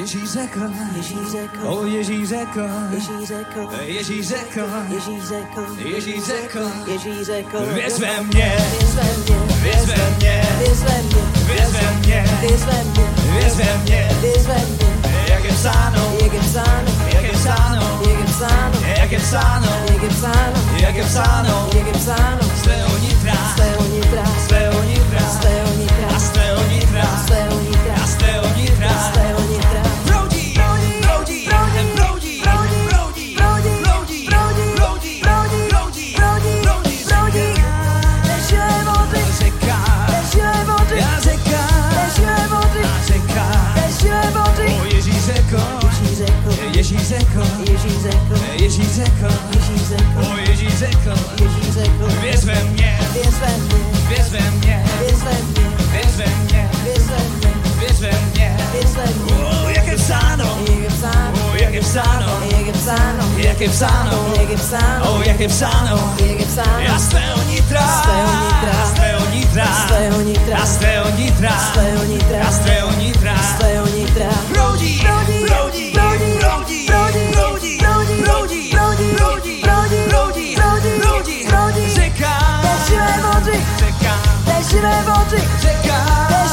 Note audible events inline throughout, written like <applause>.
Ježíš řekl, Ježíš řekl, o Ježíš řekl, Ježíš řekl, Ježíš řekl, Ježíš řekl, Ježíš řekl, Ježíš řekl, věř ve mě, věř ve mě, věř ve mě, věř ve mě, věř ve mě, věř ve mě, věř ve mě, jak je psáno, jak je psáno, jak je psáno, jak je psáno, jak je psáno, jak je psáno, jak je psáno, jak je psáno, z tvého nitra, z tvého nitra, z tvého nitra, z tvého nitra, a z tvého nitra, z tvého řekl, Ježíš řekl, o Ježíš řekl, Ježíš řekl, věř ve mě, věř ve mě, věř ve mě, věř ve mě, věř ve mě, věř ve mě, věř ve mě, věř ve mě. o jak je psáno, Jak je psáno, o jak je psáno, jak je psáno, jak je psáno, jak je psáno, o jak je psáno, jak je psáno, já z tvého nitra, Z tvého nitra. z tvého nitra, z tvého nitra, z tvého nitra, z tvého nitra, z tvého nitra, proudí, proudí, vendu, t'as le chinois vendu, t'as le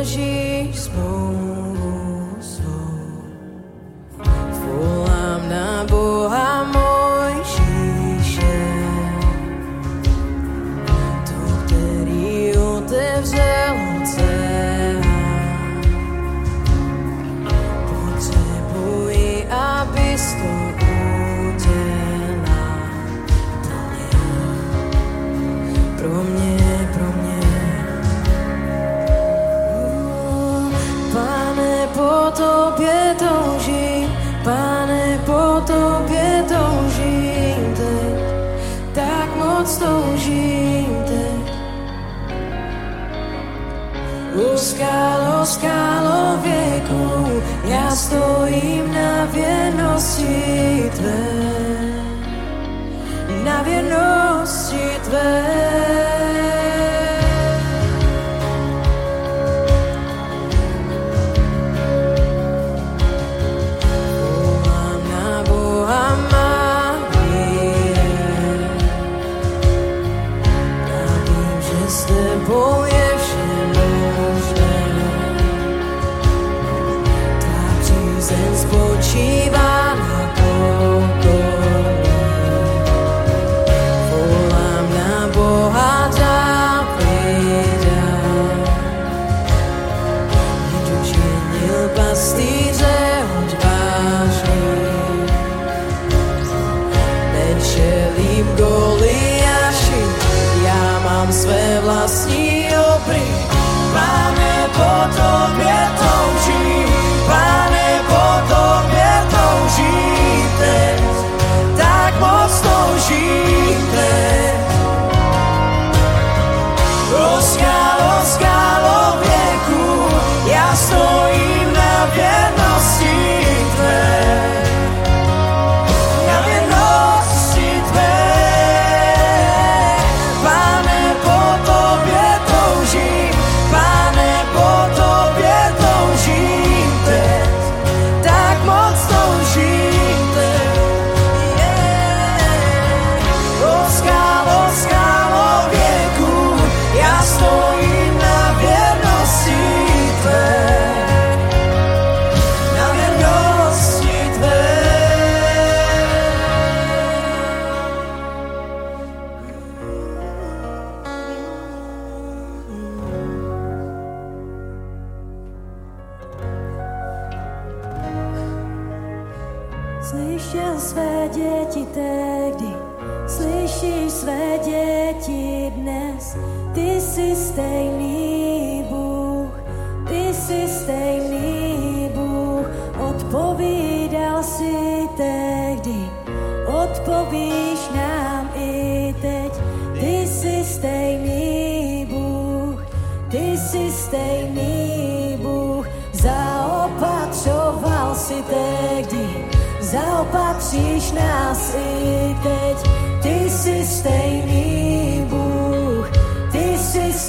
hoje.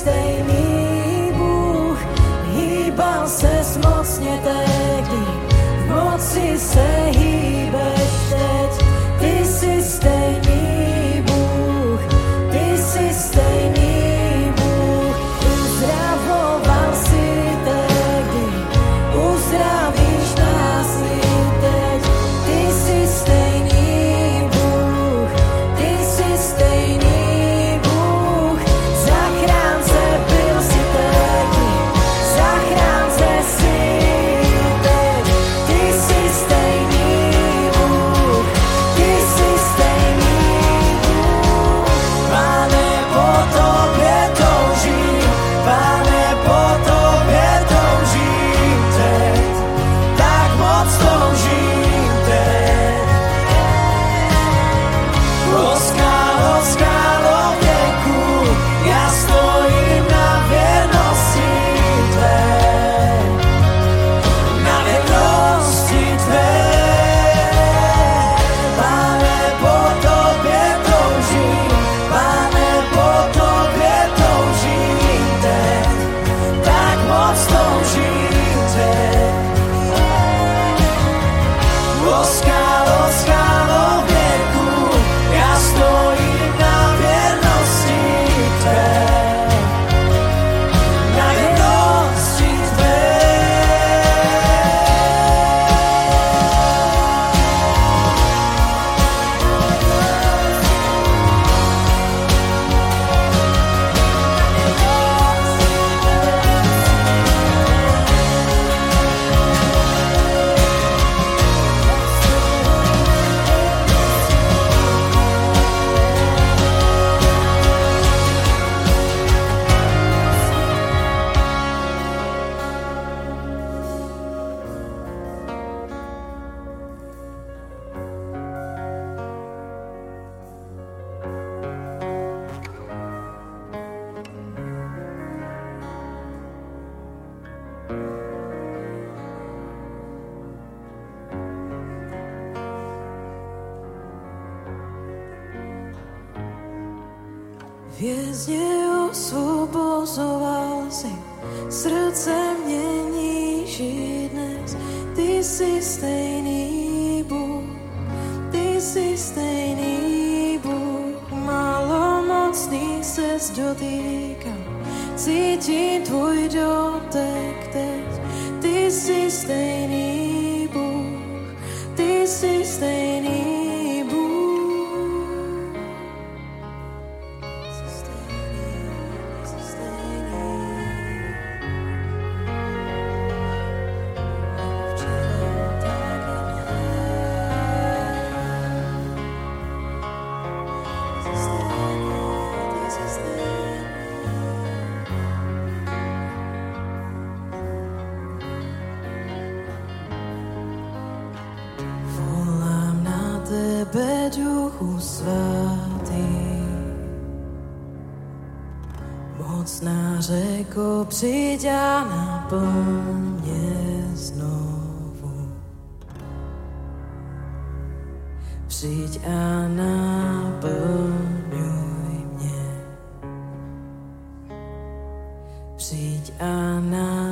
Jsi stejný Bůh. Hýbal se mocně tehdy, Anna.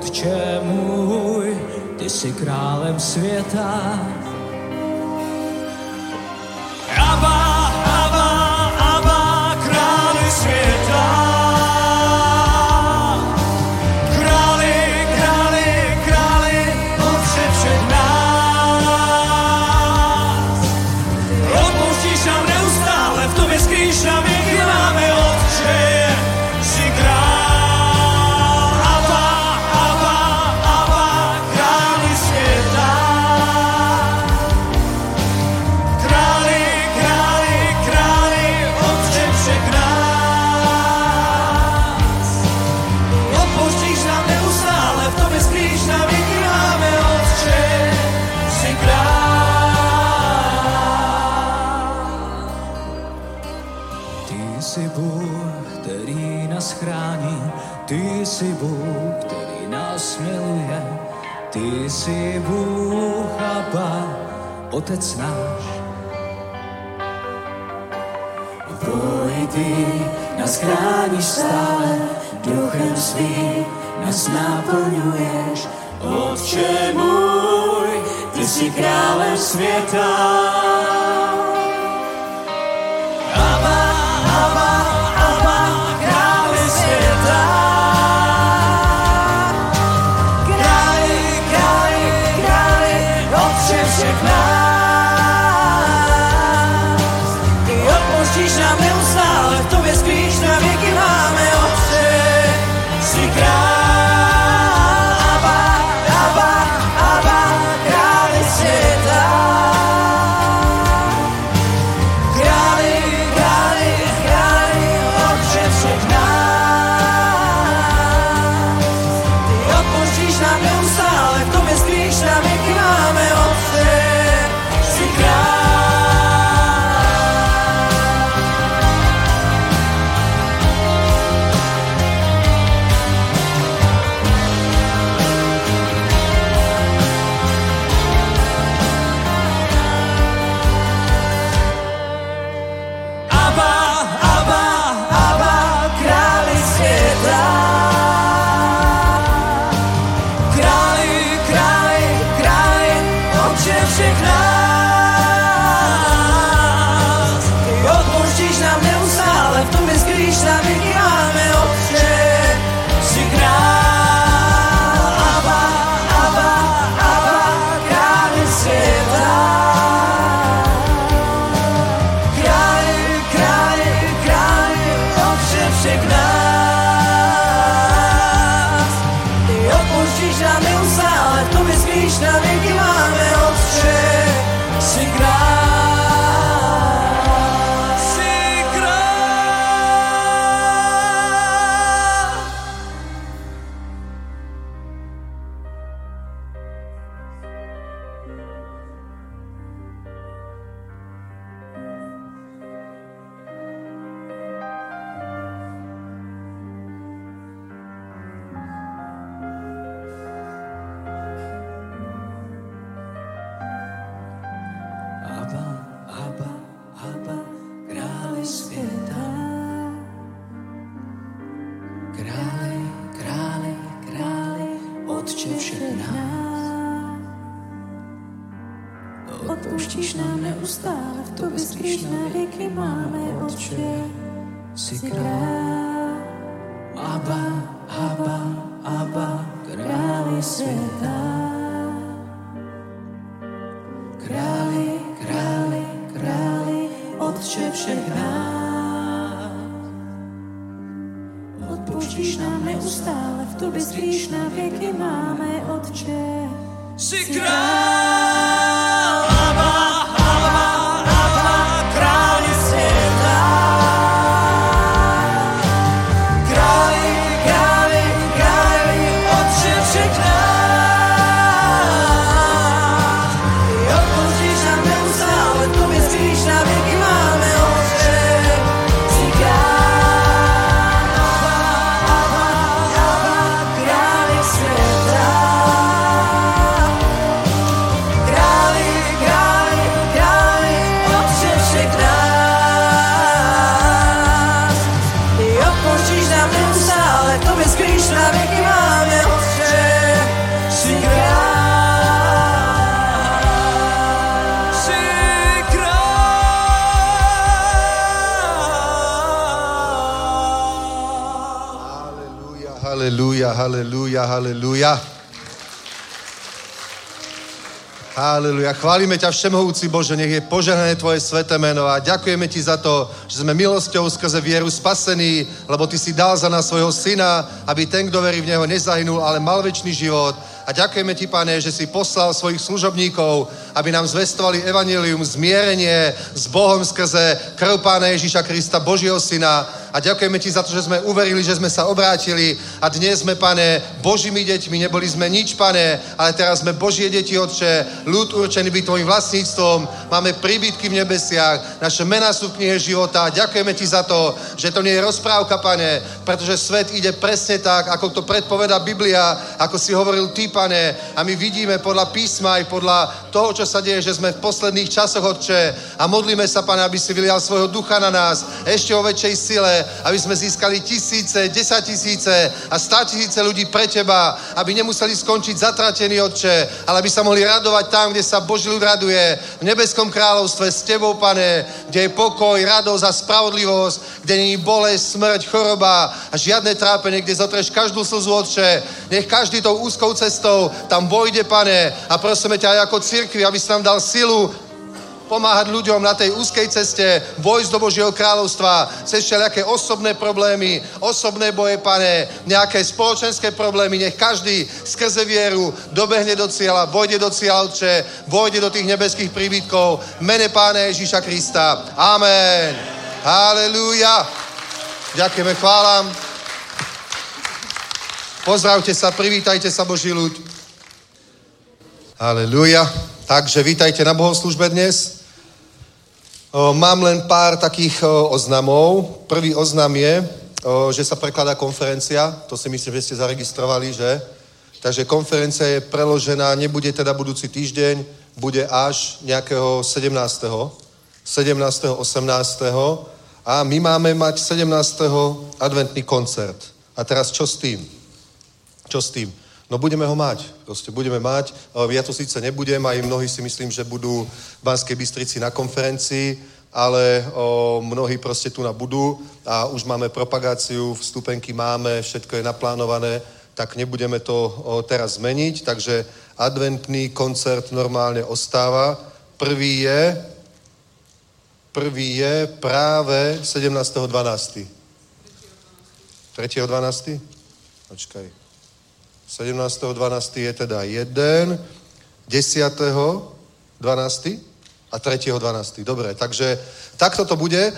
Otče můj, ty jsi králem světa, otec náš. Boj ty nás chráníš stále, duchem svým nás naplňuješ. Otče můj, ty jsi králem světa. odpouštíš nám neustále, v tobě skrýš na věky máme oče. Jsi král, Abba, Abba, Abba, králi světa. Králi, králi, králi, otče všech nás. Odpouštíš nám neustále, v tobě spíš na věky máme otče. Jsi král. Halleluja, halleluja. Haleluja. Chválime ťa všemohúci Bože, nech je požehnané Tvoje sveté meno a ďakujeme Ti za to, že sme milosťou skrze vieru spasení, lebo Ty si dal za nás svojho syna, aby ten, kto verí v Neho, nezahynul, ale mal väčší život. A ďakujeme Ti, Pane, že si poslal svojich služobníkov, aby nám zvestovali evanelium, zmierenie s Bohom skrze krv Pána Ježíša Krista, Božího syna, a ďakujeme Ti za to, že sme uverili, že sme sa obrátili. A dnes sme, pane, Božími deťmi, neboli sme nič, pane, ale teraz sme Božie deti, Otče, ľud určený byť Tvojim vlastníctvom, máme príbytky v nebesiach, naše mená sú v knihe života. Ďakujeme Ti za to, že to nie je rozprávka, pane, pretože svet ide presne tak, ako to predpoveda Biblia, ako si hovoril Ty, pane, a my vidíme podľa písma aj podľa toho, čo sa deje, že sme v posledných časoch, Otče, a modlíme sa, pane, aby si vylial svojho ducha na nás. Ešte o väčšej sile, aby sme získali tisíce, desať tisíce a stá tisíce ľudí pre teba, aby nemuseli skončiť zatratení, Otče, ale aby sa mohli radovať tam, kde sa Boží ľud raduje, v nebeskom kráľovstve s tebou, pane, kde je pokoj, radosť a spravodlivosť, kde není bolesť, smrť, choroba a žiadne trápenie, kde zotreš každú slzu, Otče. Nech každý tou úzkou cestou tam vojde, pane, a prosíme ťa aj ako církvi, aby si nám dal silu pomáhať ľuďom na tej úzkej ceste, vojsť do Božieho kráľovstva, cez všelijaké osobné problémy, osobné boje, pane, nejaké spoločenské problémy, nech každý skrze vieru dobehne do cieľa, vojde do cieľa, Otče, vojde do tých nebeských príbytkov, mene Pána Ježíša Krista. Amen. Halelúja. Ďakujeme, chválam. Pozdravte sa, privítajte sa, Boží ľud. Halelúja. Takže vítajte na bohoslužbe dnes. Mám len pár takých oznamov. Prvý oznam je, že sa prekladá konferencia. To si myslím, že ste zaregistrovali, že? Takže konferencia je preložená, nebude teda budúci týždeň, bude až nejakého 17. 17. 18. A my máme mať 17. adventný koncert. A teraz čo s tým? Čo s tým? No budeme ho mať, proste budeme mať. Ja to síce nebudem, aj mnohí si myslím, že budú v Banskej Bystrici na konferencii, ale o, mnohí proste tu na budú a už máme propagáciu, vstupenky máme, všetko je naplánované, tak nebudeme to o, teraz zmeniť, takže adventný koncert normálne ostáva. Prvý je, prvý je práve 17.12. 3.12. Počkaj. 17.12. je teda jeden, 10.12. a 3.12. Dobre, takže takto to bude.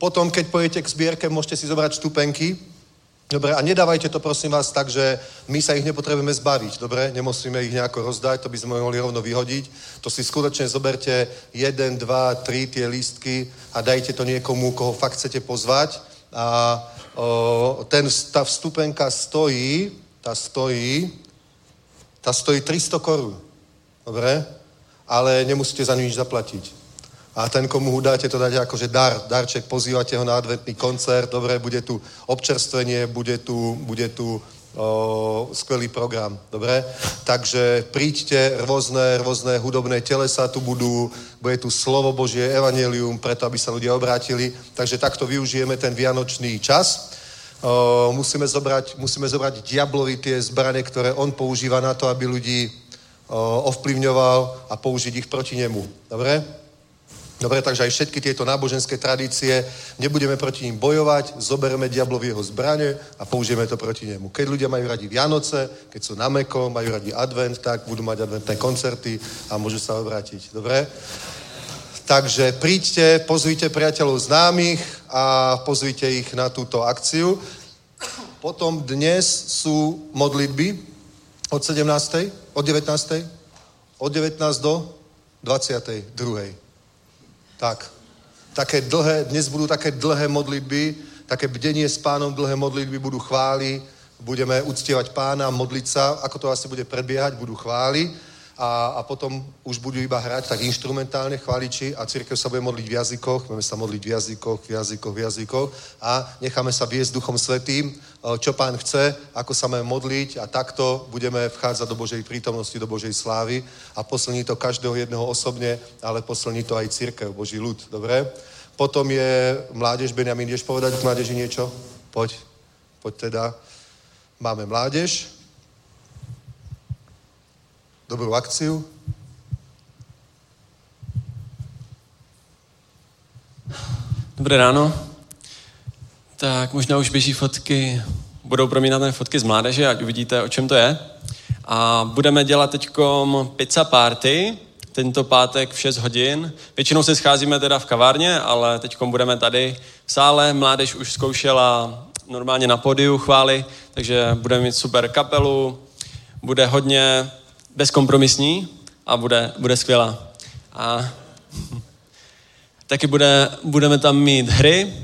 Potom, keď pojete k zbierke, môžete si zobrať štupenky. Dobre, a nedávajte to prosím vás tak, že my sa ich nepotrebujeme zbaviť, dobre? Nemusíme ich nejako rozdať, to by sme mohli rovno vyhodiť. To si skutočne zoberte jeden, dva, tri tie lístky a dajte to niekomu, koho fakt chcete pozvať. A o, ten, tá vstupenka stojí, tá stojí, tá stojí 300 korun. Dobre? Ale nemusíte za nič zaplatiť. A ten, komu ho dáte, to dáte akože dar, darček, pozývate ho na adventný koncert, dobre, bude tu občerstvenie, bude tu, bude tu o, skvelý program, dobre? Takže príďte, rôzne, rôzne hudobné telesa tu budú, bude tu slovo Božie, evanelium, preto, aby sa ľudia obrátili. Takže takto využijeme ten vianočný čas. O, musíme, zobrať, musíme zobrať diablovi tie zbrane, ktoré on používa na to, aby ľudí o, ovplyvňoval a použiť ich proti nemu. Dobre? Dobre, takže aj všetky tieto náboženské tradície, nebudeme proti ním bojovať, zobereme diablovi jeho zbrane a použijeme to proti nemu. Keď ľudia majú radi Vianoce, keď sú na meko, majú radi advent, tak budú mať adventné koncerty a môžu sa obrátiť. Dobre? Takže príďte, pozvíte priateľov známych a pozvíte ich na túto akciu. Potom dnes sú modlitby od 17. od 19. od 19 do 22. Tak. Také dlhé, dnes budú také dlhé modlitby, také bdenie s pánom, dlhé modlitby, budú chvály, budeme uctievať pána, modliť sa, ako to asi bude prebiehať, budú chvály a, a potom už budú iba hrať tak instrumentálne chváliči a církev sa bude modliť v jazykoch, budeme sa modliť v jazykoch, v jazykoch, v jazykoch a necháme sa viesť Duchom Svetým, čo pán chce, ako sa máme modliť a takto budeme vchádzať do Božej prítomnosti, do Božej slávy a posilní to každého jedného osobne, ale posilní to aj církev, Boží ľud, dobre? Potom je mládež, Benjamin, ideš povedať k mládeži niečo? Poď, poď teda. máme mládež, dobrú akciu. Dobré ráno. Tak možná už běží fotky, budou promínané fotky z mládeže, ať uvidíte, o čem to je. A budeme dělat teď pizza party, tento pátek v 6 hodin. Většinou se scházíme teda v kavárně, ale teď budeme tady v sále. Mládež už zkoušela normálně na podiu chvály, takže budeme mít super kapelu, bude hodně bezkompromisní a bude, bude skvělá. A taky bude, budeme tam mít hry.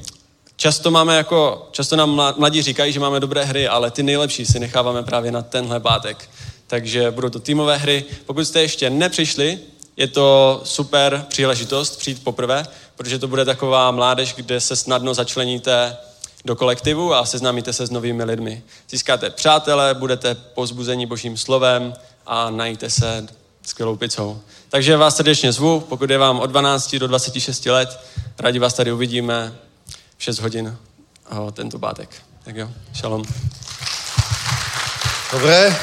Často máme jako, často nám mladí říkají, že máme dobré hry, ale ty nejlepší si necháváme právě na tenhle pátek. Takže budou to týmové hry. Pokud jste ještě nepřišli, je to super příležitost přijít poprvé, protože to bude taková mládež, kde se snadno začleníte do kolektivu a seznámíte se s novými lidmi. Získáte přátele, budete pozbuzení božím slovem a najíte se skvělou pizzou. Takže vás srdečně zvu, pokud je vám od 12 do 26 let, rádi vás tady uvidíme v 6 hodin tento pátek. Tak jo, šalom. Dobré,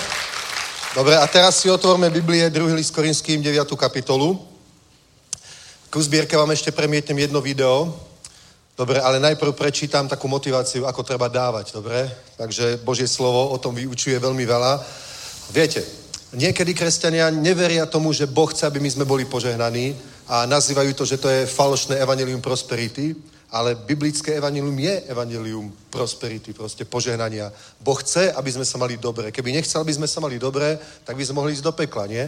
Dobre, a teraz si otvorme Biblie, druhý list Korinským, 9. kapitolu. Ku zbierke vám ešte premietnem jedno video. Dobre, ale najprv prečítam takú motiváciu, ako treba dávať, dobre? Takže Božie slovo o tom vyučuje veľmi veľa. Viete, niekedy kresťania neveria tomu, že Boh chce, aby my sme boli požehnaní a nazývajú to, že to je falošné evangelium prosperity ale biblické evanilium je evanilium prosperity, proste požehnania. Boh chce, aby sme sa mali dobre. Keby nechcel, aby sme sa mali dobre, tak by sme mohli ísť do pekla, nie?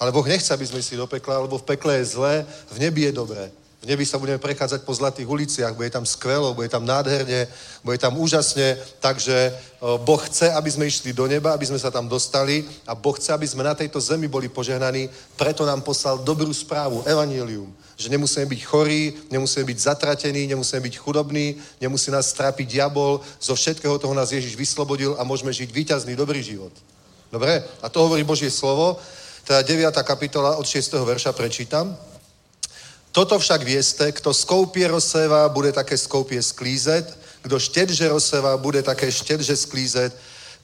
Ale Boh nechce, aby sme si do pekla, lebo v pekle je zlé, v nebi je dobré. V nebi sa budeme prechádzať po zlatých uliciach, bude tam skvelo, bude tam nádherne, bude tam úžasne, takže Boh chce, aby sme išli do neba, aby sme sa tam dostali a Boh chce, aby sme na tejto zemi boli požehnaní, preto nám poslal dobrú správu, evanílium, že nemusíme byť chorí, nemusíme byť zatratení, nemusíme byť chudobní, nemusí nás strápiť diabol, zo všetkého toho nás Ježiš vyslobodil a môžeme žiť víťazný, dobrý život. Dobre? A to hovorí Božie slovo, teda 9. kapitola od 6. verša prečítam. Toto však vieste, kto skoupie rozséva, bude také skoupie sklízet, kdo štědže rozséva, bude také štědže sklízet.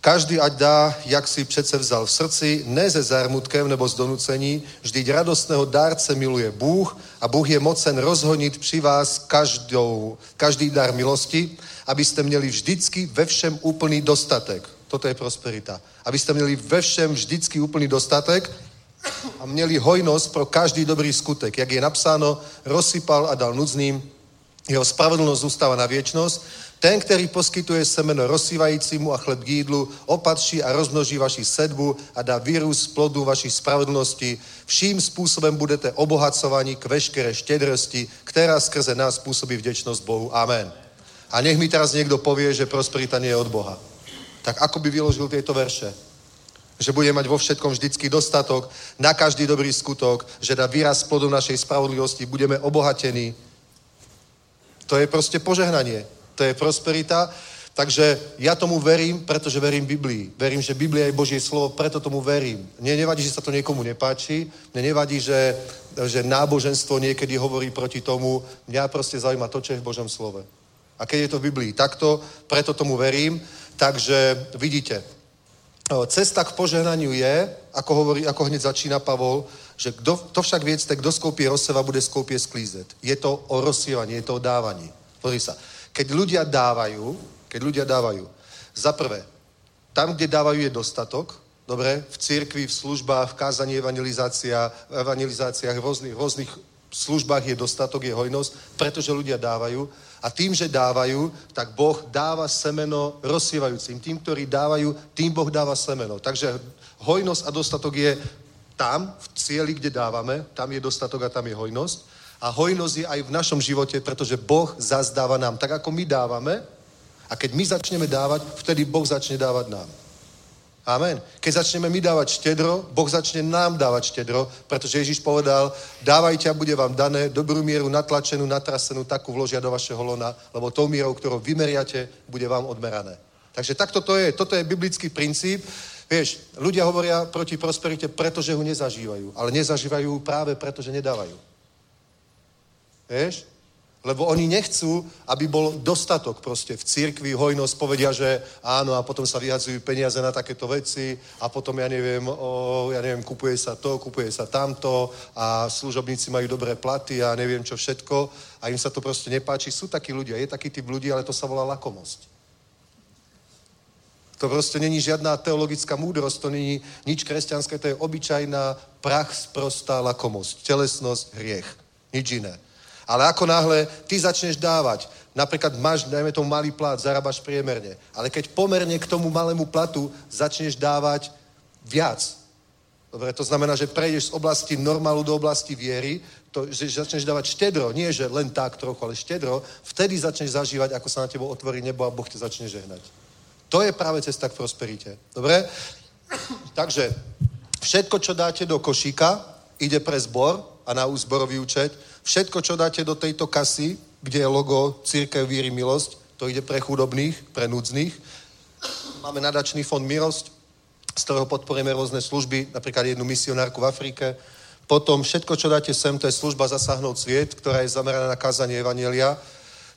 Každý ať dá, jak si přece vzal v srdci, ne ze zármutkem nebo z donucení, vždyť radostného dárce miluje Bůh a Bůh je mocen rozhonit při vás každou, každý dar milosti, abyste měli vždycky ve všem úplný dostatek. Toto je prosperita. Abyste měli ve všem vždycky úplný dostatek, a měli hojnosť pro každý dobrý skutek. Jak je napsáno, rozsypal a dal nudzním, jeho spravedlnosť zůstává na věčnosť. Ten, který poskytuje semeno rozsývajícímu a chleb k jídlu, opatří a rozmnoží vaši sedbu a dá vyrůst plodu vaší spravedlnosti. Vším způsobem budete obohacovaní k veškeré štědrosti, která skrze nás působí vděčnosť Bohu. Amen. A nech mi teraz niekto povie, že prosperita nie je od Boha. Tak ako by vyložil tieto verše? Že bude mať vo všetkom vždycky dostatok, na každý dobrý skutok, že dá výraz plodu našej spravodlivosti, budeme obohatení. To je proste požehnanie. To je prosperita. Takže ja tomu verím, pretože verím Biblii. Verím, že Biblia je Božie slovo, preto tomu verím. Mne nevadí, že sa to niekomu nepáči, mne nevadí, že, že náboženstvo niekedy hovorí proti tomu. Mňa proste zaujíma to, čo je v Božom slove. A keď je to v Biblii takto, preto tomu verím. Takže vidíte, Cesta k požehnaniu je, ako, hovorí, ako hneď začína Pavol, že kdo, to však viete, kdo skoupie rozseva, bude skoupie sklízet. Je to o rozsievaní, je to o dávaní. Pozri sa. Keď ľudia dávajú, keď ľudia dávajú, za prvé, tam, kde dávajú, je dostatok, dobre, v církvi, v službách, v kázaní evangelizácia, v evangelizáciách, v rôznych, rôznych službách je dostatok, je hojnosť, pretože ľudia dávajú. A tým, že dávajú, tak Boh dáva semeno rozsievajúcim. Tým, ktorí dávajú, tým Boh dáva semeno. Takže hojnosť a dostatok je tam, v cieli, kde dávame, tam je dostatok a tam je hojnosť. A hojnosť je aj v našom živote, pretože Boh zazdáva nám. Tak ako my dávame, a keď my začneme dávať, vtedy Boh začne dávať nám. Amen. Keď začneme my dávať štedro, Boh začne nám dávať štedro, pretože Ježiš povedal, dávajte a bude vám dané dobrú mieru natlačenú, natrasenú, takú vložia do vašeho lona, lebo tou mierou, ktorou vymeriate, bude vám odmerané. Takže takto to je. Toto je biblický princíp. Vieš, ľudia hovoria proti prosperite, pretože ho nezažívajú. Ale nezažívajú práve preto, že nedávajú. Vieš? Lebo oni nechcú, aby bol dostatok proste v církvi, hojnosť, povedia, že áno a potom sa vyhadzujú peniaze na takéto veci a potom, ja neviem, o, ja neviem, kupuje sa to, kupuje sa tamto a služobníci majú dobré platy a neviem čo všetko a im sa to proste nepáči. Sú takí ľudia, je taký typ ľudí, ale to sa volá lakomosť. To proste není žiadna teologická múdrosť, to není nič kresťanské, to je obyčajná prach, sprostá lakomosť, telesnosť, hriech. Nič iné. Ale ako náhle ty začneš dávať, napríklad máš, dajme tomu malý plat, zarábaš priemerne, ale keď pomerne k tomu malému platu začneš dávať viac, dobre, to znamená, že prejdeš z oblasti normálu do oblasti viery, to, že začneš dávať štedro, nie že len tak trochu, ale štedro, vtedy začneš zažívať, ako sa na tebo otvorí nebo a Boh ťa začne žehnať. To je práve cesta k prosperite. Dobre? Takže všetko, čo dáte do košíka, ide pre zbor a na zborový účet. Všetko, čo dáte do tejto kasy, kde je logo Církev Víry Milosť, to ide pre chudobných, pre núdznych. Máme nadačný fond Milosť, z ktorého podporujeme rôzne služby, napríklad jednu misionárku v Afrike. Potom všetko, čo dáte sem, to je služba Zasahnout sviet, ktorá je zameraná na kázanie Evanielia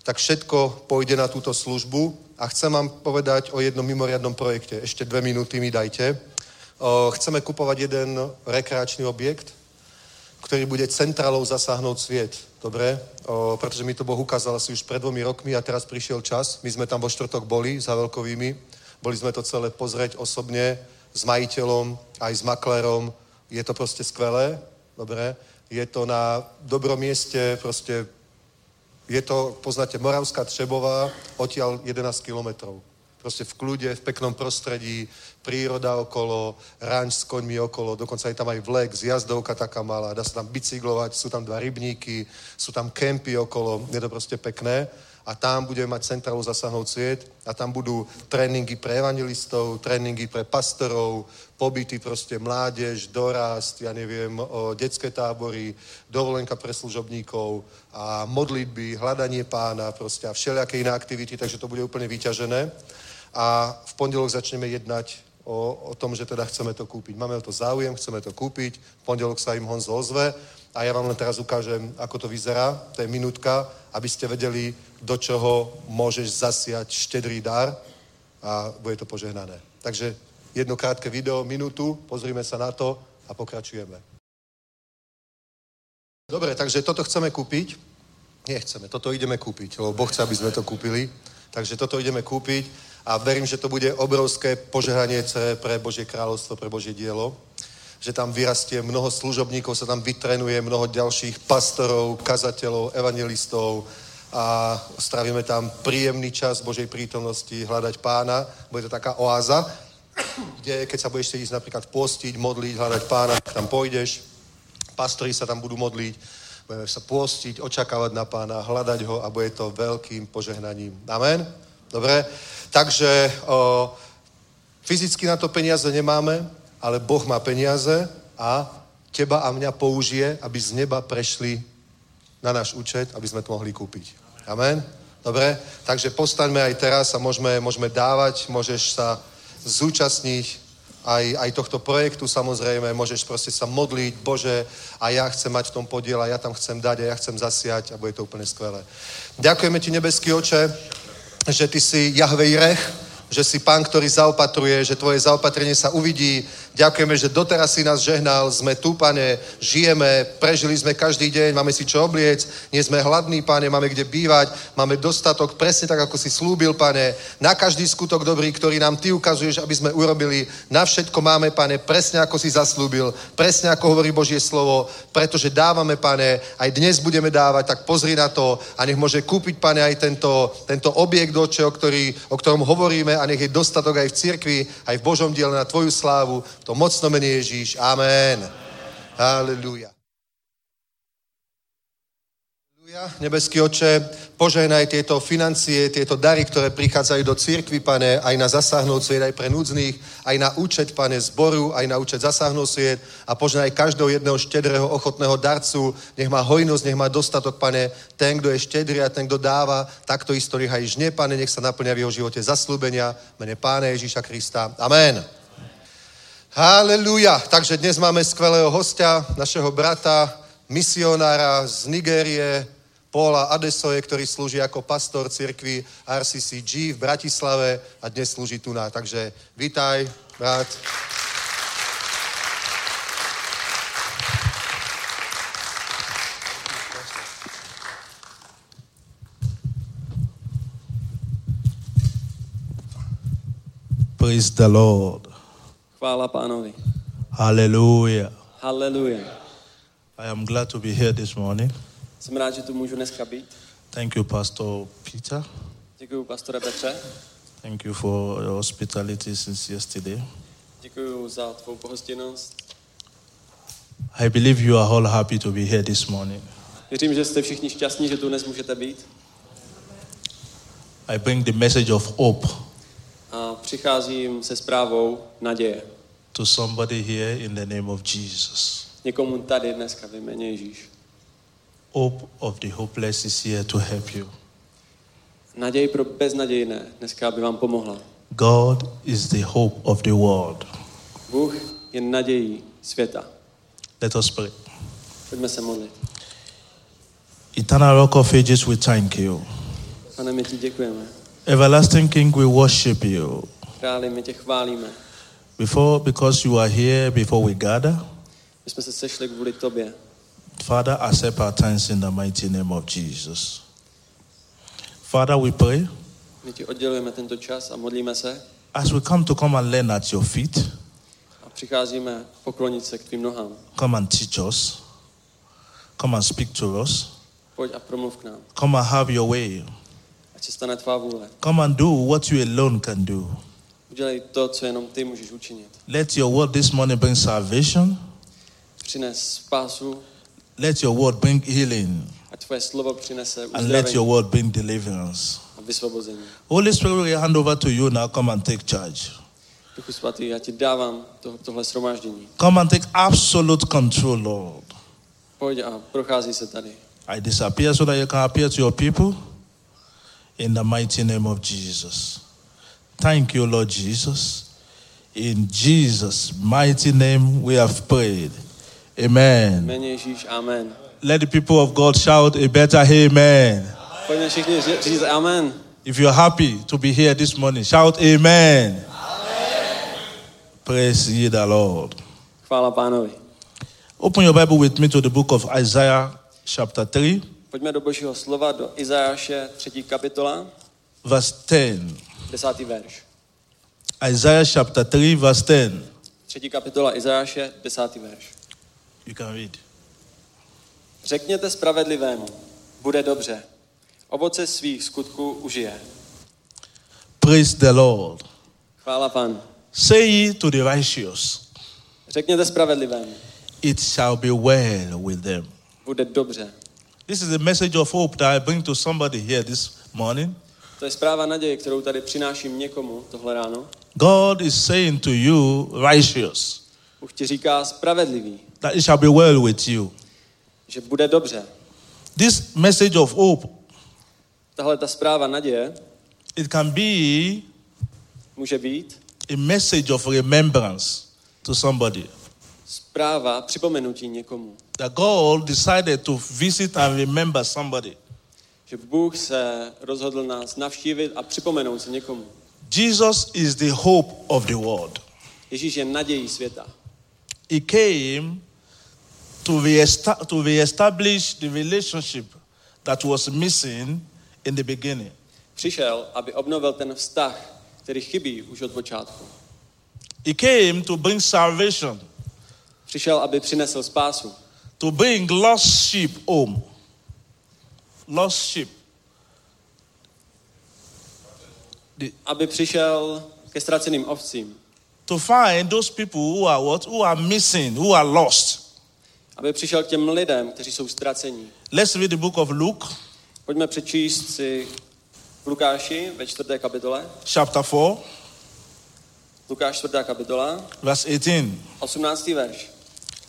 tak všetko pôjde na túto službu. A chcem vám povedať o jednom mimoriadnom projekte. Ešte dve minúty mi dajte. Chceme kupovať jeden rekreačný objekt, ktorý bude centrálou zasáhnout sviet. Dobre? O, pretože mi to Boh ukázal asi už pred dvomi rokmi a teraz prišiel čas. My sme tam vo štvrtok boli za veľkovými. Boli sme to celé pozrieť osobne s majiteľom, aj s maklérom. Je to proste skvelé. Dobre? Je to na dobrom mieste, proste je to, poznáte, Moravská Třebová, odtiaľ 11 kilometrov. Proste v kľude, v peknom prostredí, príroda okolo, ranč s koňmi okolo, dokonca je tam aj vlek, zjazdovka taká malá, dá sa tam bicyklovať, sú tam dva rybníky, sú tam kempy okolo, je to proste pekné a tam budeme mať centrálu zasahnout sviet a tam budú tréningy pre evangelistov, tréningy pre pastorov, pobyty proste mládež, dorast, ja neviem, o detské tábory, dovolenka pre služobníkov a modlitby, hľadanie pána proste a všelijaké iné aktivity, takže to bude úplne vyťažené. A v pondelok začneme jednať o, o tom, že teda chceme to kúpiť. Máme o to záujem, chceme to kúpiť, v pondelok sa im Honzo ozve a ja vám len teraz ukážem, ako to vyzerá. To je minútka, aby ste vedeli, do čoho môžeš zasiať štedrý dar a bude to požehnané. Takže jedno krátke video, minútu, pozrime sa na to a pokračujeme. Dobre, takže toto chceme kúpiť. Nechceme, toto ideme kúpiť, lebo Boh chce, aby sme to kúpili. Takže toto ideme kúpiť a verím, že to bude obrovské požehnanie pre Božie kráľovstvo, pre Božie dielo že tam vyrastie mnoho služobníkov, sa tam vytrenuje mnoho ďalších pastorov, kazateľov, evangelistov a strávime tam príjemný čas Božej prítomnosti, hľadať pána. Bude to taká oáza, kde keď sa budeš ísť napríklad postiť, modliť, hľadať pána, tam pôjdeš, pastori sa tam budú modliť, budeme sa postiť, očakávať na pána, hľadať ho a bude to veľkým požehnaním. Amen? Dobre? Takže o, fyzicky na to peniaze nemáme, ale Boh má peniaze a teba a mňa použije, aby z neba prešli na náš účet, aby sme to mohli kúpiť. Amen? Dobre? Takže postaňme aj teraz a môžeme, môžeme dávať, môžeš sa zúčastniť aj, aj tohto projektu samozrejme, môžeš proste sa modliť, Bože, a ja chcem mať v tom podiel a ja tam chcem dať a ja chcem zasiať a bude to úplne skvelé. Ďakujeme ti, nebeský oče, že ty si Jahve Irech, že si pán, ktorý zaopatruje, že tvoje zaopatrenie sa uvidí. Ďakujeme, že doteraz si nás žehnal, sme tu, pane, žijeme, prežili sme každý deň, máme si čo obliec, nie sme hladní, pane, máme kde bývať, máme dostatok, presne tak, ako si slúbil, pane, na každý skutok dobrý, ktorý nám ty ukazuješ, aby sme urobili, na všetko máme, pane, presne ako si zaslúbil, presne ako hovorí Božie slovo, pretože dávame, pane, aj dnes budeme dávať, tak pozri na to a nech môže kúpiť, pane, aj tento, tento objekt, oče, o, ktorý, o ktorom hovoríme a nech je dostatok aj v cirkvi, aj v Božom diele na Tvoju slávu. To mocno mene Ježíš. Amen. Halleluja. Nebeský oče, požehnaj tieto financie, tieto dary, ktoré prichádzajú do církvy, pane, aj na zasáhnout sviet, aj pre núdznych, aj na účet, pane, zboru, aj na účet zasáhnout sviet a požehnaj každého jedného štedrého, ochotného darcu. Nech má hojnosť, nech má dostatok, pane, ten, kto je štedrý a ten, kto dáva, takto isto nech aj žne, pane, nech sa naplňa v jeho živote zaslúbenia, mene Pána Ježíša Krista. Amen. Halelúja. Takže dnes máme skvelého hostia, našeho brata, misionára z Nigérie, Paula Adesoje, ktorý slúži ako pastor cirkvi RCCG v Bratislave a dnes slúži tu na. Takže vítaj, brat. Praise the Lord. Chvála pánovi. Hallelujah. Haleluja. I am glad to be here this morning. Jsem rád, že tu můžu dneska být. Thank you, Pastor Peter. Děkuji, pastore Petře. Thank you for your hospitality since yesterday. Děkuji za tvou pohostinnost. I believe you are all happy to be here this morning. Věřím, že jste všichni šťastní, že tu dnes můžete být. I bring the message of hope A přicházím se zprávou naděje. To somebody here in the name of Jesus. Někomu tady dneska v jméně Ježíš. Hope of the hopeless is here to help you. Naději pro beznadějné dneska, aby vám pomohla. God is the hope of the world. Bůh je nadějí světa. Let us pray. Pojďme se modlit. Eternal Rock of Ages, we thank you. Pane, my ti děkujeme. Everlasting King, we worship you. Králi, my tě chválíme. Before, because you are here before we gather, My jsme se sešli kvůli tobě. Father, accept our thanks in the mighty name of Jesus. Father, we pray My ti oddělujeme tento čas a modlíme se as we come to come and learn at your feet, a přicházíme poklonit se k tvým nohám. come and teach us, come and speak to us, Pojď a promluv k nám. come and have your way, Ať se stane tvá vůle. come and do what you alone can do. Udělej to, co jenom ty můžeš učinit. Let your word this morning bring salvation, Přines spásu, let your word bring healing, ať tvoje slovo přinese and let your uzdravení word bring deliverance. a vysvobození. Holy Spirit, we hand over to you now. Come and take charge. Duchu svatý, já ti dávám to, tohle shromáždění. Come and take absolute control, Lord. Pojď a prochází se tady. I disappear so that you can appear to your people in the mighty name of Jesus. Thank you, Lord Jesus. In Jesus' mighty name we have prayed. Amen. Amen. Let the people of God shout a better amen. Pojďme všichni ří- říct amen. If you're happy to be here this morning, shout amen. Praise ye the Lord. Open your Bible with me to the book of Isaiah, chapter 3, Pojďme do božího slova, do Izajáše 3. kapitola, verse 10. 10. verš. Isaiah chapter 3, verse 10. 3. kapitola Izajáše, 10. verš. You can read. Řekněte spravedlivému, bude dobře. Ovoce svých skutků užije. Praise the Lord. Chvála pánu. Say ye to the righteous, Řekněte spravedlivému, it shall be well with them. bude dobře. This is a message of hope that I bring to somebody here this morning. To je zpráva naděje, kterou tady přináším někomu tohle ráno. God is saying to you, righteous, Bůh ti říká spravedlivý, that it shall be well with you. že bude dobře. This message of hope, Tahle ta zpráva naděje it can be může být a message of remembrance to somebody. zpráva připomenutí někomu. That God decided to visit and remember somebody. Že Bůh se rozhodl nás navštívit a připomenout se někomu. Jesus is the hope of the world. Ježíš je nadějí světa. He came to, reesta- to reestablish the relationship that was missing in the beginning. Přišel, aby obnovil ten vztah, který chybí už od počátku. He came to bring salvation, Přišel, aby přinesl spásu. to bring lost sheep home. Lost sheep. Aby přišel ke ztraceným ovcím. To find those people who are what? Who are missing, who are lost. Aby přišel k těm lidem, kteří jsou ztracení. Let's read the book of Luke, Pojďme přečíst si v Lukáši ve čtvrté kapitole. chapter 4, Lukáš čtvrtá kapitola, verse 18. 18. verš.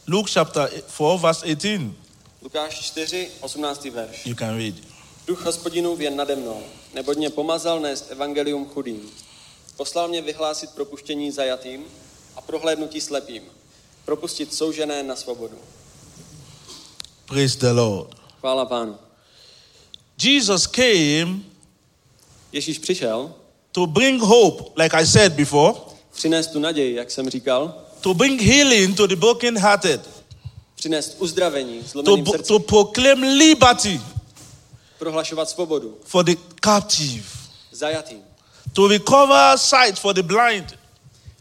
Luke chapter 4, verse 18. Lukáš 4, 18. verš. You can read. Duch hospodinův je nade mnou, neboť mě pomazal nést evangelium chudým. Poslal mě vyhlásit propuštění zajatým a prohlédnutí slepým. Propustit soužené na svobodu. Praise the Lord. Chvála pánu. Jesus came Ježíš přišel to bring hope, like I said before, přinést tu naději, jak jsem říkal, to bring healing to the brokenhearted, přinést uzdravení to, zlomeným bo- srdci, to proclaim liberty prohlašovat svobodu. for the captive, zajatým, to recover sight for the blind,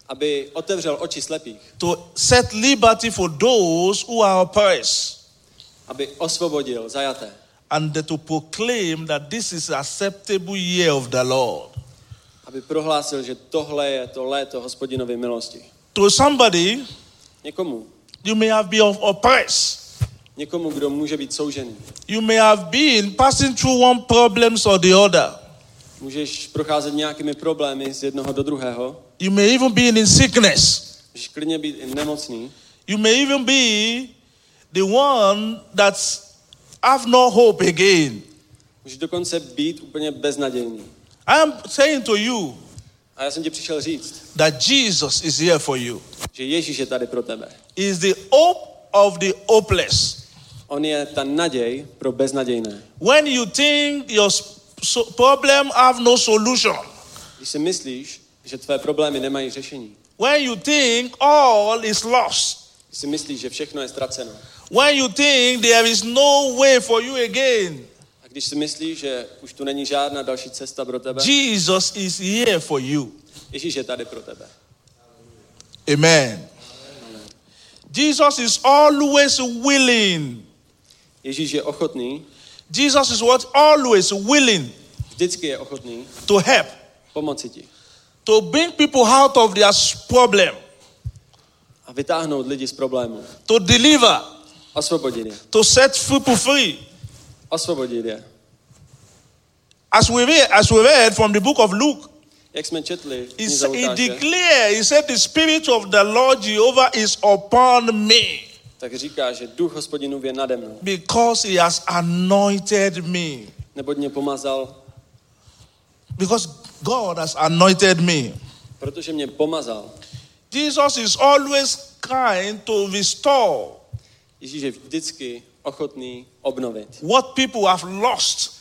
aby otevřel oči slepých, to set liberty for those who are oppressed, aby osvobodil zajaté. And to proclaim that this is acceptable year of the Lord. aby prohlásil, že tohle je to léto hospodinovy milosti. To somebody, Někomu, you may have been oppressed. někomu, kdo může být soužený. You may have been passing through one problems or the other. Můžeš procházet nějakými problémy z jednoho do druhého, You may even be in sickness. můžeš klidně být i nemocný, You may even be the one that's have no hope again. můžeš dokonce být úplně beznadějný. I am saying to you A já jsem ti přišel říct, that Jesus is here for you. že Ježíš je tady pro tebe. Is the hope of the hopeless. On je ta naděj pro beznadějné. When you think your problem have no solution, Když si myslíš, že tvé problémy nemají řešení, when you think all is lost, když si myslíš, že všechno je ztraceno, when you think there is no way for you again, a když si myslíš, že už tu není žádná další cesta pro tebe, Jesus is here for you. Ježíš je tady pro tebe. Amen. Jesus is always willing. Ježíš je ochotný, Jesus is what always willing vždycky je ochotný to help, pomoci ti to bring people out of their problem, a vytáhnout lidi z problému. to deliver, Osvobodit je. to set people free. Osvobodit je. As we read, as we read from the book of Luke, Jak jsme četli he, he declared, he said, The Spirit of the Lord Jehovah is upon me tak říká, že duch hospodinův je nade mnou, because he has anointed me. neboť mě pomazal, Because God has anointed me. protože mě pomazal. Jesus is always kind to restore Ježíš je vždycky ochotný obnovit, what people have lost.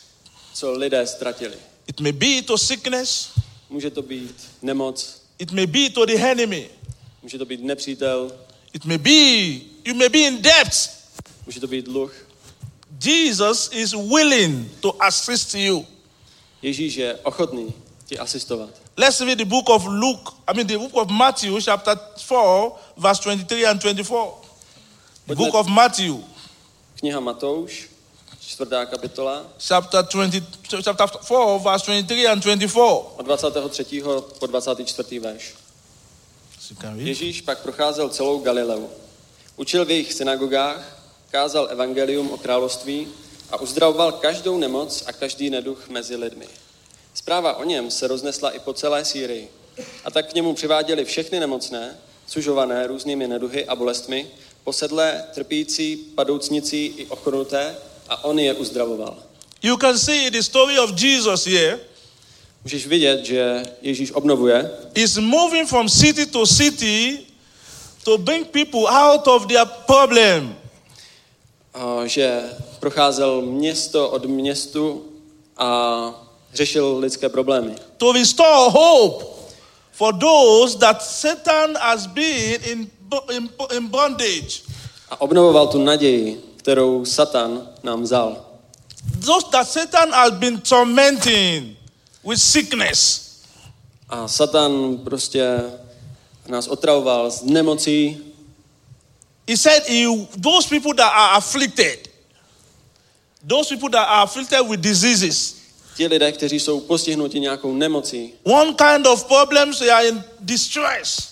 co lidé ztratili. It may be to sickness, Může to být nemoc, it may be to the enemy, může to být nepřítel, it may be, you may be in debt. může to být dluh. Jesus is willing to assist you. Ježíš je ochotný ti asistovat. Let's read the book of Luke, I mean, the book of Matthew, chapter 4, verse 23 and 24. The book of Matthew, Kniha Matouš, čtvrtá kapitola, chapter, 20, chapter 4, verse 23 and 24. od 23. po 24. verš. Ježíš pak procházel celou Galileu. Učil v jejich synagogách, kázal evangelium o království a uzdravoval každou nemoc a každý neduch mezi lidmi. Zpráva o něm se roznesla i po celé Sýrii. A tak k němu přiváděli všechny nemocné, sužované různými neduhy a bolestmi, posedlé, trpící, padoucnicí i ochrnuté a on je uzdravoval. You can see the story of Jesus here. Můžeš vidět, že Ježíš obnovuje, He's moving from city to city to bring people out of their problem. a že procházel město od městu a řešil lidské problémy. to restore hope for those that Satan has been in, in, in bondage. A obnovoval tu naději, kterou Satan nám vzal. Those that Satan has been tormenting with sickness. A Satan prostě nás otravoval z nemocí. He said, he, Those people that are afflicted, those people that are afflicted with diseases, Ti lidé, kteří jsou postihnuti nějakou nemocí one kind of problems, they are in distress.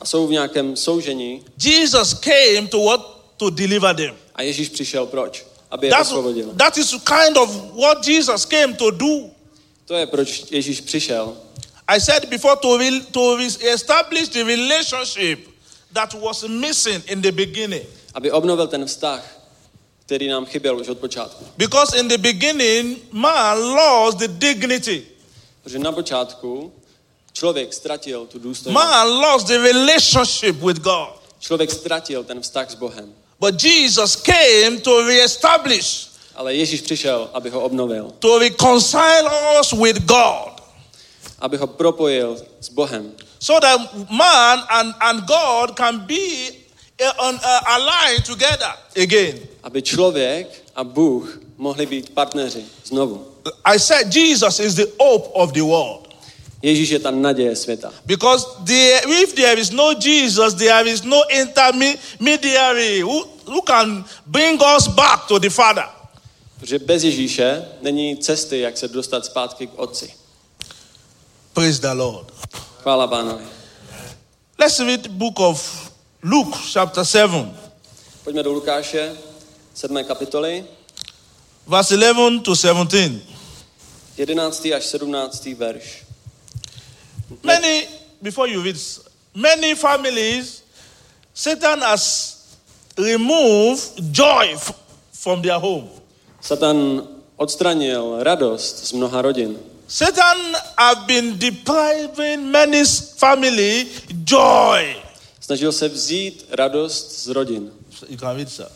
a jsou v nějakém soužení Jesus came to what? To deliver them. A Ježíš přišel proč? Aby je That's, osvobodil. that is kind of what Jesus came to do. To je proč Ježíš přišel. I said before to, re, to establish the relationship that was missing in the beginning. Aby obnovil ten vztah, který nám chyběl už od počátku. Because in the beginning, man lost the dignity. Protože na počátku člověk ztratil tu důstojnost. Man lost the relationship with God. Člověk ztratil ten vztah s Bohem. But Jesus came to reestablish Ale Ježíš přišel, aby ho obnovil, to reconcile us with God. aby ho propojil s Bohem, So that man and, and God can be uh, on, uh, aligned together again. aby člověk a Bůh mohli být partneři znovu. I said Jesus is the hope of the world. Ježíš je ta naděje světa. Because there, if there is no Jesus, there is no intermediary who, who can bring us back to the Father. Protože bez Ježíše není cesty, jak se dostat zpátky k Otci. Praise the Lord. Chvála Pánovi. Let's read the book of Luke, chapter 7, Pojďme do Lukáše, 7. kapitoly, verse 11 to 17. 11. až 17. verš. Many, before you read, many families, Satan has removed joy from their home. Satan odstranil radost z mnoha rodin. Satan have been depriving many family joy. Snažil se vzít radost z rodin. You can read, sir.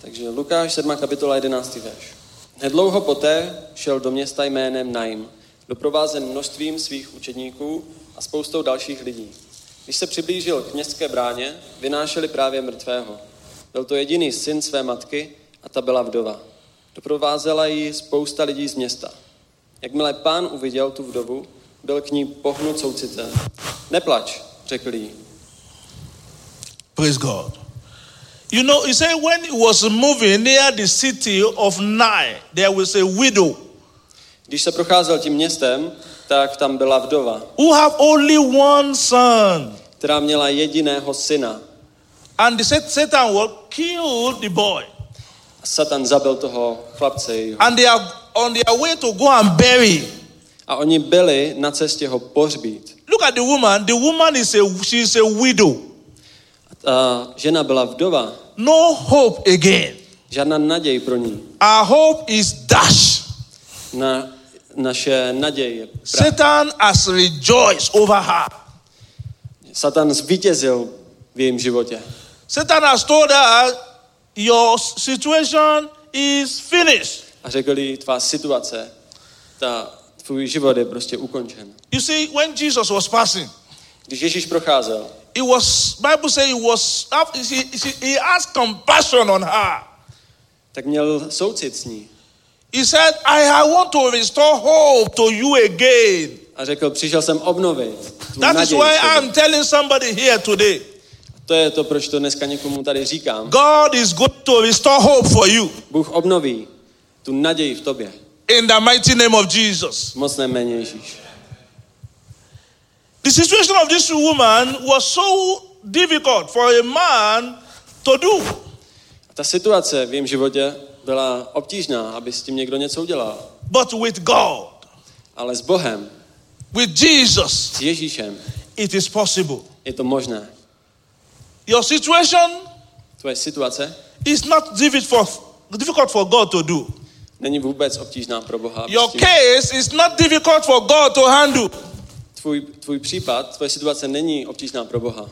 Takže Lukáš 7. kapitola 11. verš. Hned dlouho poté šel do města jménem Naim, doprovázen množstvím svých učedníků a spoustou dalších lidí. Když se přiblížil k městské bráně, vynášeli právě mrtvého. Byl to jediný syn své matky a ta byla vdova. Doprovázela ji spousta lidí z města. Jakmile pán uviděl tu vdovu, byl k ní pohnut soucitem. Neplač, řekl jí. Praise God. You know, he said when he was moving near the city of Nai, there was a widow Když se procházel tím městem, tak tam byla vdova, who have only one son. která měla jediného syna. And the Sat- Satan will kill the boy. A Satan zabil toho chlapce. jejího. And they are on their way to go and bury. A oni byli na cestě ho pohřbít. Look at the woman. The woman is a she's a widow. A ta žena byla vdova. No hope again. Žádná naděj pro ní. Our hope is dash. Na, naše naděje. Satan has rejoiced over her. Satan zvítězil v jejím životě. Satan has told her, your situation is finished. A řekl jí, tvá situace, ta, tvůj život je prostě ukončen. You see, when Jesus was passing, Když Ježíš procházel, it was Bible say he was he, he has compassion on her. tak měl soucit s ní. He said, I, I want to restore hope to you again. A řekl, přišel jsem obnovit That is naději. why v tobě. I'm telling somebody here today. To je to, proč to dneska někomu tady říkám. God is going to restore hope for you Bůh obnoví tu naději v tobě. in the mighty name of Jesus. V mocném jméně Ježíš. The situation of this woman was so difficult for a man to do. Ta situace v jejím životě byla obtížná, aby s tím někdo něco udělal. But with God, Ale s Bohem, with Jesus, s Ježíšem, it is possible. je to možné. Your situation Tvoje situace is not difficult for, difficult for God to do. není vůbec obtížná pro Boha. Your case is not difficult for God to handle. Tvůj, tvůj případ, tvoje situace není obtížná pro Boha.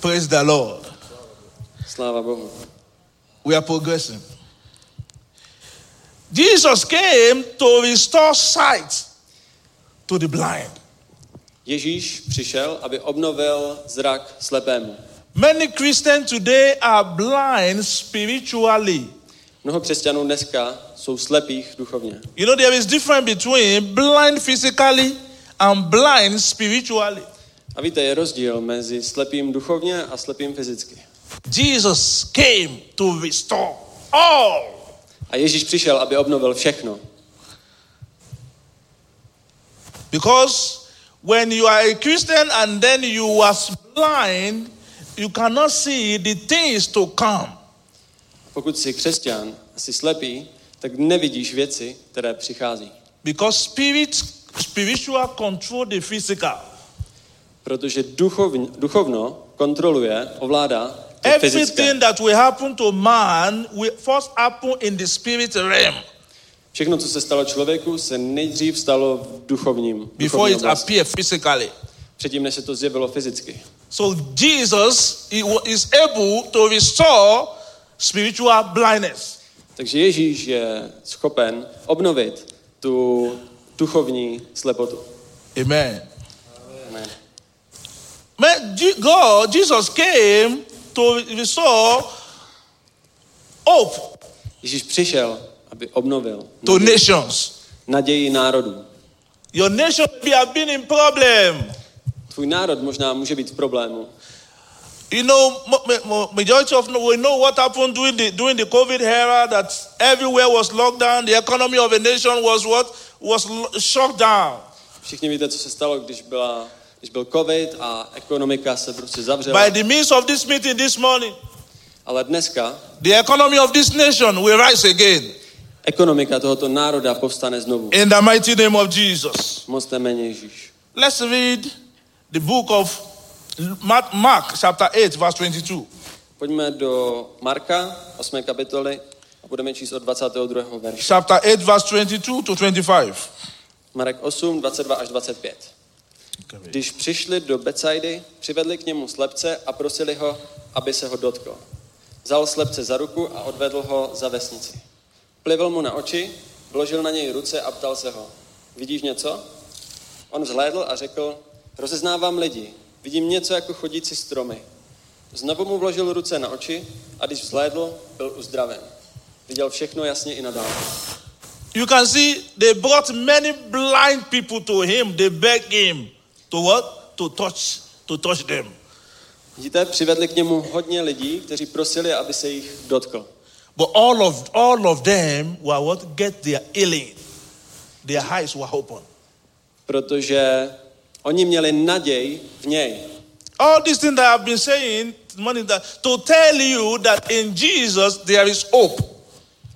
Praise the Lord. Sláva Bohu. We are progressing. Jesus came to restore sight to the blind. Ježíš přišel, aby obnovil zrak slepému. Many Christians today are blind spiritually. Mnoho křesťanů dneska jsou slepých duchovně. You know, there is difference between blind physically and blind spiritually. A víte, je rozdíl mezi slepým duchovně a slepým fyzicky. Jesus came to restore all. A Ježíš přišel, aby obnovil všechno. Because when you are a Christian and then you was blind, you cannot see the things to come. Pokud jsi křesťan a jsi slepý, tak nevidíš věci, které přichází. Because spirit, spiritual control the physical. Protože duchovn, duchovno kontroluje, ovládá to. Everything that will happen to man will first happen in the spirit realm Všechno, co se stalo člověku, se nejdřív stalo v duchovním. before it appear physically. Předtím, než se to zjevilo fyzicky. So Jesus is able to restore spiritual blindness. Takže Ježíš je schopen obnovit tu duchovní slepotu. Amen. Amen. God, Jesus came to restore hope Ježíš přišel, aby obnovil to nations. naději národů. Your nation may have been in problem. Tvůj národ možná může být v problému. You know, ma- ma- ma- majority of we know what happened during the during the COVID era. That everywhere was locked down. The economy of a nation was what was shut down. Všichni víte, co se stalo, když, byla, když byl covid a ekonomika se prostě zavřela. By the means of this meeting this morning, Ale dneska the economy of this nation will rise again ekonomika tohoto národa povstane znovu. in the mighty name of Jesus. Moc jméně Ježíš. Let's read the book of Mark, Mark chapter 8, verse 22. Pojďme do Marka, 8. kapitoly a budeme číst od 22. verše. Chapter 8, verse 22 to 25. Marek 8, 22 až 25. Když přišli do Becajdy, přivedli k němu slepce a prosili ho, aby se ho dotkl. Vzal slepce za ruku a odvedl ho za vesnici. Plivl mu na oči, vložil na něj ruce a ptal se ho. Vidíš něco? On vzhlédl a řekl, rozeznávám lidi, vidím něco jako chodící stromy. Znovu mu vložil ruce na oči a když vzhlédl, byl uzdraven. Viděl všechno jasně i nadále. You can see they brought many blind people to him. They begged him to what? To touch, to touch them. Vidíte, přivedli k němu hodně lidí, kteří prosili, aby se jich dotkl. But all of all of them were what? Get their healing. Their eyes were open. Protože oni měli naději v něj. All these things that I've been saying, money that to tell you that in Jesus there is hope.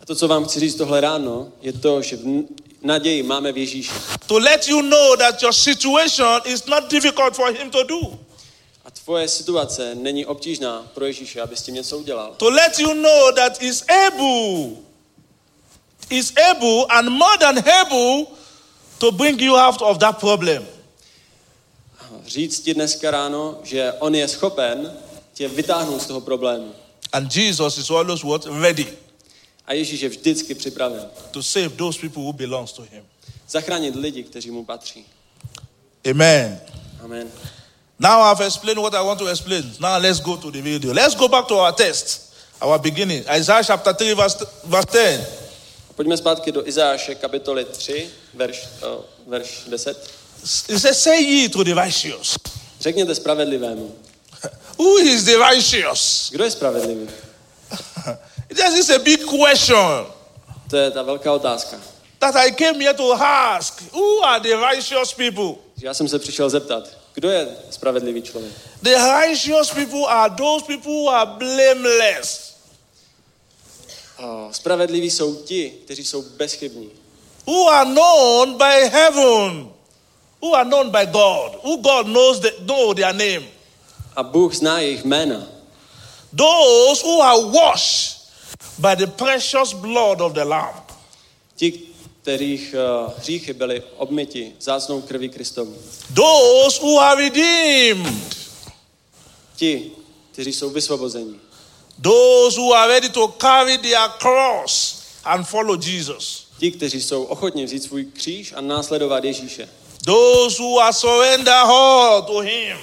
A to, co vám chci říct tohle ráno, je to, že v naději máme v Ježíši. To let you know that your situation is not difficult for him to do. A tvoje situace není obtížná pro Ježíše, aby s tím něco udělal. To let you know that he's able. He's able and more than able to bring you out of that problem. Říct ti dneska ráno, že on je schopen tě vytáhnout z toho problému. And Jesus is always what? Ready A Ježíš je vždycky připraven to save those people who belongs to him. zachránit lidi, kteří mu patří. Amen. Amen. Now I've explained what I want to explain. Now let's go to the video. Let's go back to our text, our beginning. Isaiah chapter 3, verse, verse 10. Pojďme zpátky do Izáše kapitoly 3, verš, o, verš 10. It says, Say ye to the righteous. Řekněte spravedlivému. <laughs> Who is the righteous? Kdo je spravedlivý? This is a big question To je ta velká otázka. that I came here to ask. Who are the righteous people? Já jsem se přišel zeptat, kdo je spravedlivý člověk? The righteous people are those people who are blameless, O, spravedliví jsou ti, kteří jsou bezchybní. who are known by heaven, who are known by God, who God knows the, know their name. A Bůh zná jejich jména. Those who are washed by the precious blood of the Lamb. Ti, kterých uh, hříchy byly obmyti zácnou krví Kristovu. Those who are redeemed. Ti, kteří jsou vysvobození. Those who are ready to carry their cross and follow Jesus. Ti, kteří jsou ochotni vzít svůj kříž a následovat Ježíše. Those who are surrender all to Him.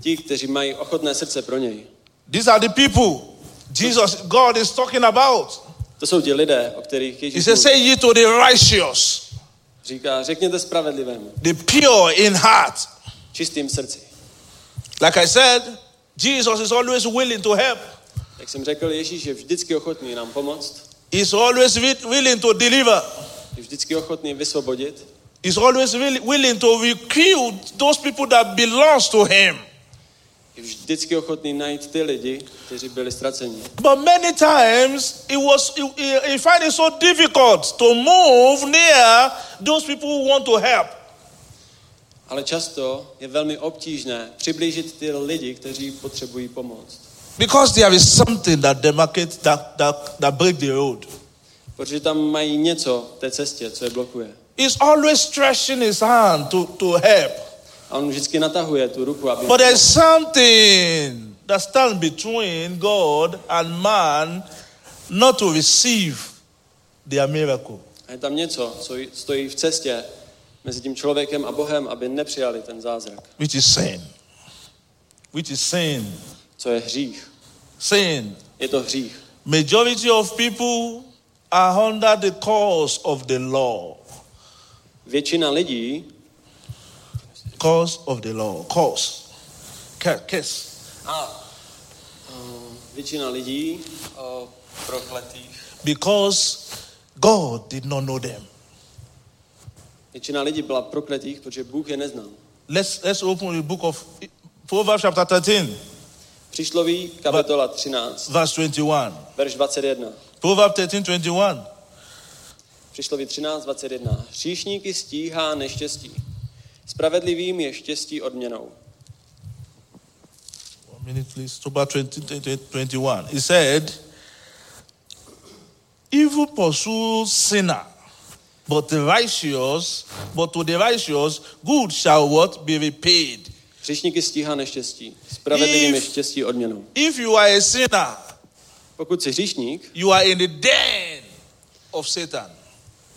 Ti, kteří mají ochotné srdce pro něj. These are the people Jesus, God is talking about. To jsou ti lidé, o kterých He Ježíš says, mluví. Say ye to the righteous, říká, řekněte spravedlivému, the pure in heart. čistým srdci. Like I said, Jesus is always willing to help. Jak jsem řekl, Ježíš je vždycky ochotný nám pomoct, He's always wi- willing to deliver. je vždycky ochotný vysvobodit, He's always willi- willing to recruit those people that belongs to him. Je vždycky ochotný najít ty lidi, kteří byli ztraceni. But many times it was he, he- find it so difficult to move near those people who want to help. Ale často je velmi obtížné přiblížit ty lidi, kteří potřebují pomoc. Because there is something that demarcates that, that, that break the road. Protože tam mají něco v té cestě, co je blokuje. He's always stretching his hand to, to help. A on vždycky natahuje tu ruku, aby... But there's something that stands between God and man not to receive their miracle. A je tam něco, co stojí v cestě mezi tím člověkem a Bohem, aby nepřijali ten zázrak. which is sin. Which is sin. Co je hřích? Sin. Je to hřích. Majority of people are under the cause of the law. Většina lidí, Cause of the law. Cause. Ca- Case. a, uh, většina lidí uh, prokletých, Because God did not know them. většina lidí byla prokletých, protože Bůh je neznal. Let's let's open the book of Proverbs chapter 13, Příšloví kapitola 13, verse 21. verš 21. Proverbs 13, 21. Příšloví 13, 21. Hříšníky stíhá neštěstí. Spravedlivým je štěstí odměnou. One minute, please. Proverbs 20, 20, 21. He said, Evil pursues sinner, but the righteous, but to the righteous, good shall what be repaid. Hříšníky stíhá neštěstí. Spravedlivým je štěstí odměnou. If you are a sinner, Pokud jsi hříšník, you are in the den of Satan.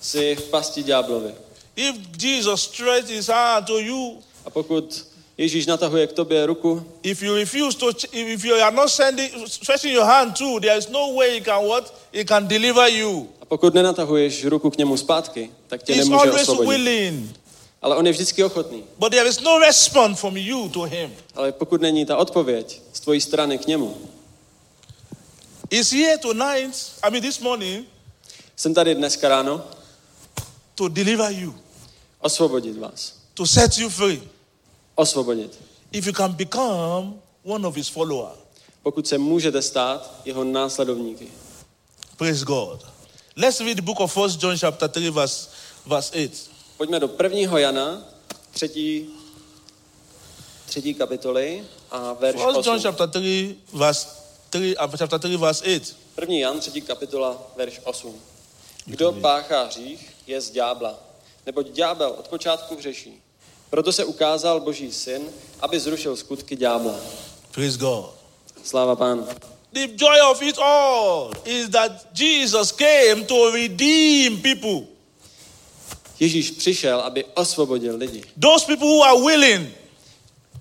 jsi v pasti ďáblovi. If Jesus stretched his hand to you, A pokud Ježíš natahuje k tobě ruku, if you refuse to, if you are not sending, stretching your hand to, there is no way he can what? He can deliver you. a pokud nenatahuješ ruku k němu zpátky, tak tě He's nemůže always osvobodit. willing. Ale on je vždycky ochotný. But there is no response from you to him. Ale pokud není ta odpověď z tvojí strany k němu, He's here tonight, I mean this morning, jsem tady dneska ráno to deliver you, osvobodit vás. to set you free. Osvobodit. If you can become one of his followers. Pokud se můžete stát jeho následovníky. Praise God. Let's read the book of First John chapter 3 verse, verse 8. Pojďme do prvního Jana, třetí, třetí kapitoly a verš First John 8. chapter 3 verse 3 uh, chapter 3 verse 8. První Jan, třetí kapitola, verš 8. Kdo páchá hřích, je z ďábla. Neboť ďábel od počátku hřeší. Proto se ukázal Boží syn, aby zrušil skutky ďábla. Praise God. Sláva pánu. The joy of it all is that Jesus came to redeem people. Ježíš přišel, aby osvobodil lidi. Those people who are willing,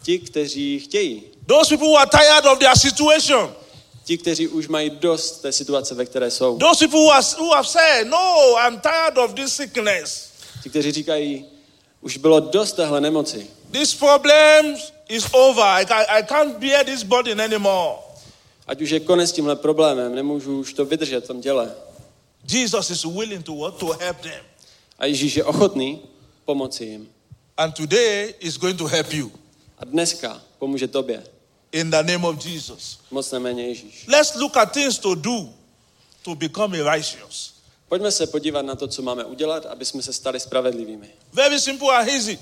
Ti, kteří chtějí. those people who are tired of their situation, Ti, kteří už mají dost té situace, ve které jsou. those people who, are, who have said, No, I'm tired of this sickness. Ti, kteří říkají, už bylo dost téhle nemoci. This problem is over. I, I can't bear this burden anymore. Ať už je konec s tímhle problémem, nemůžu už to vydržet v tom těle. Jesus is willing to what? To help them. A Ježíš je ochotný pomoci jim. And today is going to help you A dneska pomůže tobě. in the name of Jesus. Moc neméně Ježíš. Let's look at things to do to become a righteous. Pojďme se podívat na to, co máme udělat, aby jsme se stali spravedlivými. Very simple and easy.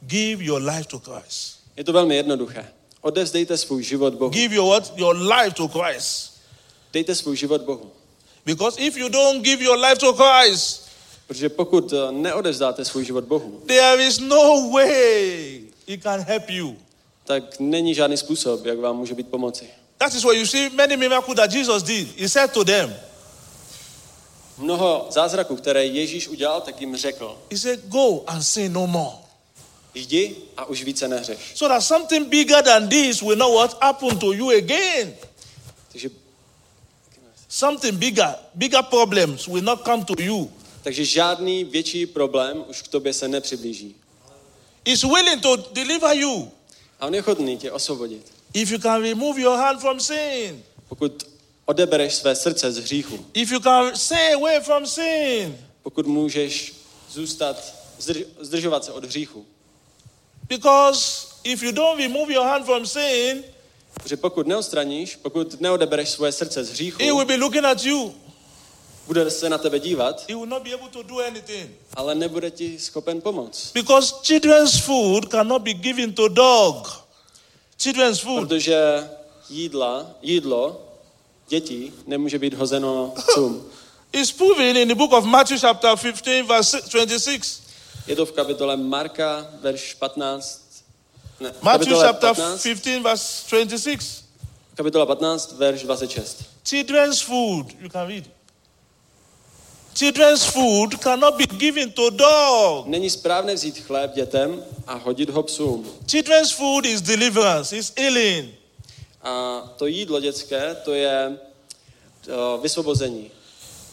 Give your life to Christ. Je to velmi jednoduché. Odevzdejte svůj život Bohu. Give your what? Your life to Christ. Dejte svůj život Bohu. Because if you don't give your life to Christ, Protože pokud eh, neodevzdáte svůj život Bohu, there is no way he can help you. tak není žádný způsob, jak vám může být pomoci. That is why you see many miracles that Jesus did. He said to them, Mnoho zázraků, které Ježíš udělal, tak jim řekl, He said, Go and sin no more. jdi a už více neřeš. So that something bigger than this will not what happen to you again. Takže, Something bigger, bigger problems will not come to you. takže žádný větší problém už k tobě se nepřiblíží. He's willing to deliver you A on je chodný tě osvobodit. if you can remove your hand from sin. Pokud odebereš své srdce z hříchu, If you can stay away from sin. pokud můžeš zůstat, zdrž, zdržovat se od hříchu. Because if you don't remove your hand from sin, Protože pokud neodstraníš, pokud neodebereš svoje srdce z hříchu, he will be looking at you. bude se na tebe dívat, He will not be able to do anything. ale nebude ti schopen pomoct. Because children's food cannot be given to dog. Children's food. Protože jídla, jídlo dětí nemůže být hozeno psům. <laughs> It's proven in the book of Matthew chapter 15 verse 26. Je to v kapitole Marka, verš 15. Ne, Matthew chapter 15, 15 verse 26. Kapitola 15, verš 26. Children's food, you can read. Children's food cannot be given to dog. Není správné vzít chléb dětem a hodit ho psům. Children's food is deliverance, is healing. A to jídlo dětské, to je to vysvobození.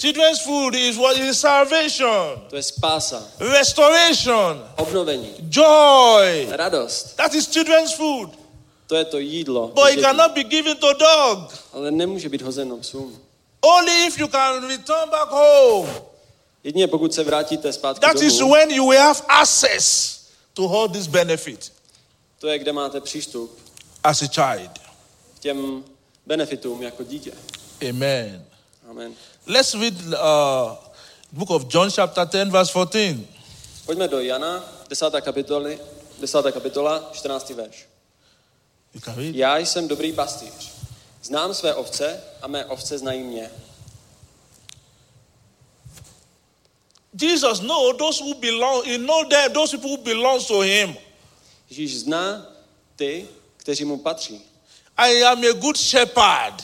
Children's food is what is salvation, To je spása, restoration, obnovení, joy. radost. That is children's food. To je to jídlo. But it cannot be given to dog. Ale nemůže být hozeno psům. Only if you can return back home. Jedině pokud se vrátíte zpátky That is domů, when you will have access to all this benefit to je, kde máte přístup as a child. Těm benefitům jako dítě. Amen. Amen. Let's read uh, book of John chapter 10 verse 14. Pojďme do Jana, 10. kapitoly, 10. kapitola, 14. verš. Já jsem dobrý pastýř. Znám své ovce a mé ovce znají mě. Jesus know those who belong, he know them, those people who belong to him. Ježíš zná ty, kteří mu patří. I am a good shepherd.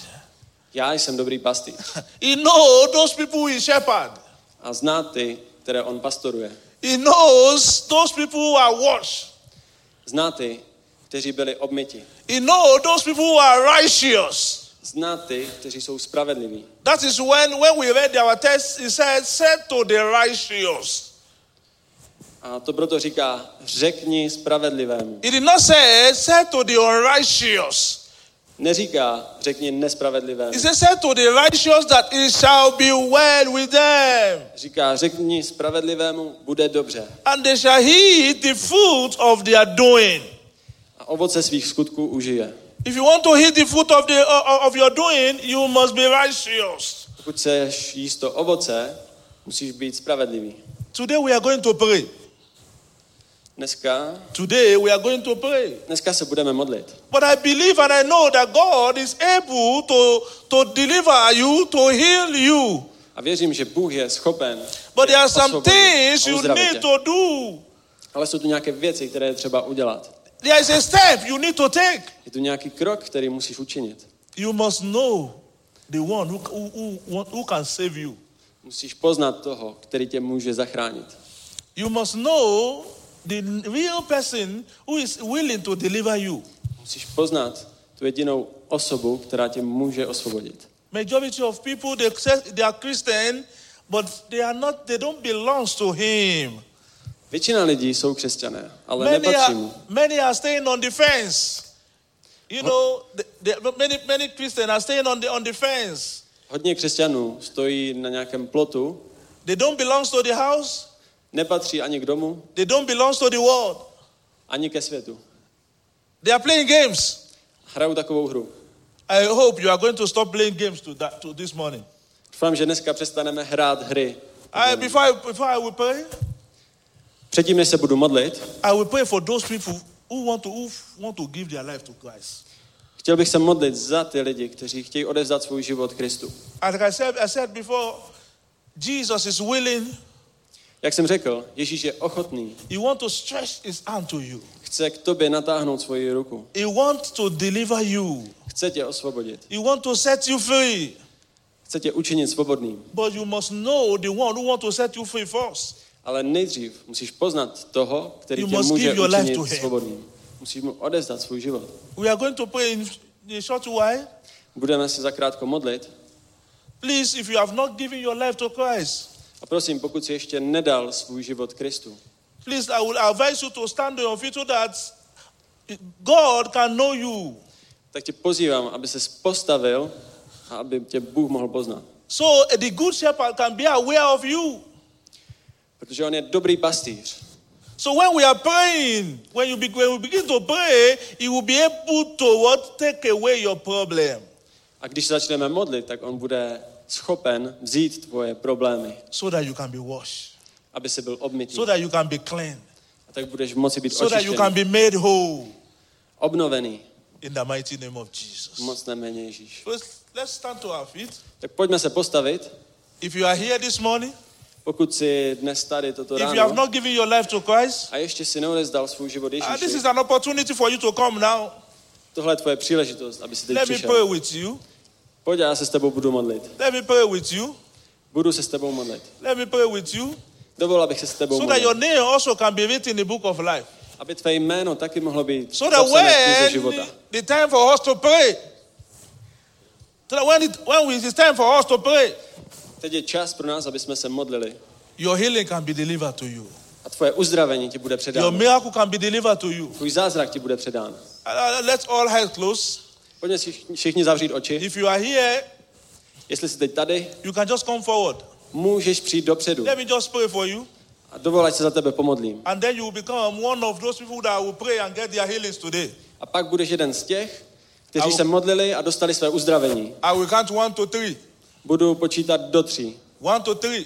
Já jsem dobrý pastýř. <laughs> He know those people who he shepherd. A zná ty, které on pastoruje. He knows those people who are washed. Zná ty, kteří byli obmyti. He know those people who are righteous. Zná ty, kteří jsou spravedliví. That is when, when we read our text, he said, said to the righteous. A to proto říká, řekni spravedlivému. He did not say, said to the unrighteous. Neříká, řekni nespravedlivému. He said, said to the righteous that it shall be well with them. Říká, řekni spravedlivému, bude dobře. And they shall eat the fruit of their doing. A ovoce svých skutků užije. If you want to eat the fruit of, the, of of your doing, you must be righteous. Pokud chceš jíst to ovoce, musíš být spravedlivý. Today we are going to pray. Dneska, Today we are going to pray. dneska se budeme modlit. But I believe and I know that God is able to, to deliver you, to heal you. A věřím, že Bůh je schopen But there are some things you need to do. Ale jsou tu nějaké věci, které je třeba udělat. There is a step you need to take. Je tu nějaký krok, který musíš učinit. You must know the one who, who, who, who can save you. Musíš poznat toho, který tě může zachránit. You must know the real person who is willing to deliver you. Musíš poznat tu jedinou osobu, která tě může osvobodit. Majority of people they say they are Christian, but they are not. They don't belong to Him. Většina lidí jsou křesťané, ale Many nepatří are, mu. many are staying on the fence. You know, the, the, many many Christians are staying on the on the fence. Hodně křesťanů stojí na nějakém plotu, They don't belong to the house. Nepatří ani k domu, They don't belong to the world. ani ke světu. They are playing games. Hrajou takovou hru. I hope you are going to stop playing games to that to this morning. Doufám, že dneska přestaneme hrát hry. I, before, I, before I will pray, Předtím, než se budu modlit, I will pray for those people who want to who want to give their life to Christ. chtěl bych se modlit za ty lidi, kteří chtějí odevzdat svůj život Kristu. As I said, I said before, Jesus is willing. Jak jsem řekl, Ježíš je ochotný, He wants to stretch his hand to you. chce k tobě natáhnout svoji ruku, He wants to deliver you. chce tě osvobodit, He wants to set you free. chce tě učinit svobodným. But you must know the one who wants to set you free first. Ale nejdřív musíš poznat toho, který You tě může učinit svobodným. Musíš mu odevzdat svůj život. We are going to pray in a short while. Budeme se zakrátko modlit. Please, if you have not given your life to Christ, A prosím, pokud si ještě nedal svůj život Kristu, please, I will advise you to stand on your feet so that God can know you. tak tě pozývám, aby se postavil a aby tě Bůh mohl poznat. So uh, the good shepherd can be aware of you. Protože on je dobrý pastýř. So when we are praying, when you be, when we begin to pray, he will be able to what take away your problem, A když začneme modlit, tak on bude schopen vzít tvoje problémy, so that you can be washed, aby si byl obmytý. so that you can be clean, A tak budeš moci být so that you can be made whole obnovený. in the mighty name of Jesus. Moc neméně Ježíš. Let's, let's stand to our feet. Tak pojďme se postavit. If you are here this morning, Pokud si dnes tady toto if you have ráno not given your life to Christ, a ještě si neodezdal svůj život uh, this Ježíši, is an opportunity for you to come now. Tohle je tvoje příležitost, aby si teď Let me přišel. pray with you. Pojď, já se s tebou budu modlit. Let me pray with you. Budu se s tebou modlit. Let me pray with you. Dovol, abych se s tebou So that your name also can be written in the book of life. Aby tvé jméno taky mohlo být So that when života. the, time for us to pray, so that when, it, when it is time for us to pray, Teď je čas pro nás, aby jsme se modlili. your healing can be delivered to you. A tvoje uzdravení ti bude Your předáno. miracle can be delivered to you. Tvůj zázrak ti bude předán. Uh, let's all heads close. Pojďme si všichni zavřít oči. If you are here, Jestli jsi teď tady, you can just come forward. můžeš přijít dopředu. Let me just pray for you. A dovol, se za tebe pomodlím. And then you will become one of those people that will pray and get their healings today. A pak budeš jeden z těch, kteří u- se modlili a dostali své uzdravení. I will count one to three. Budu počítat do tří. One to three.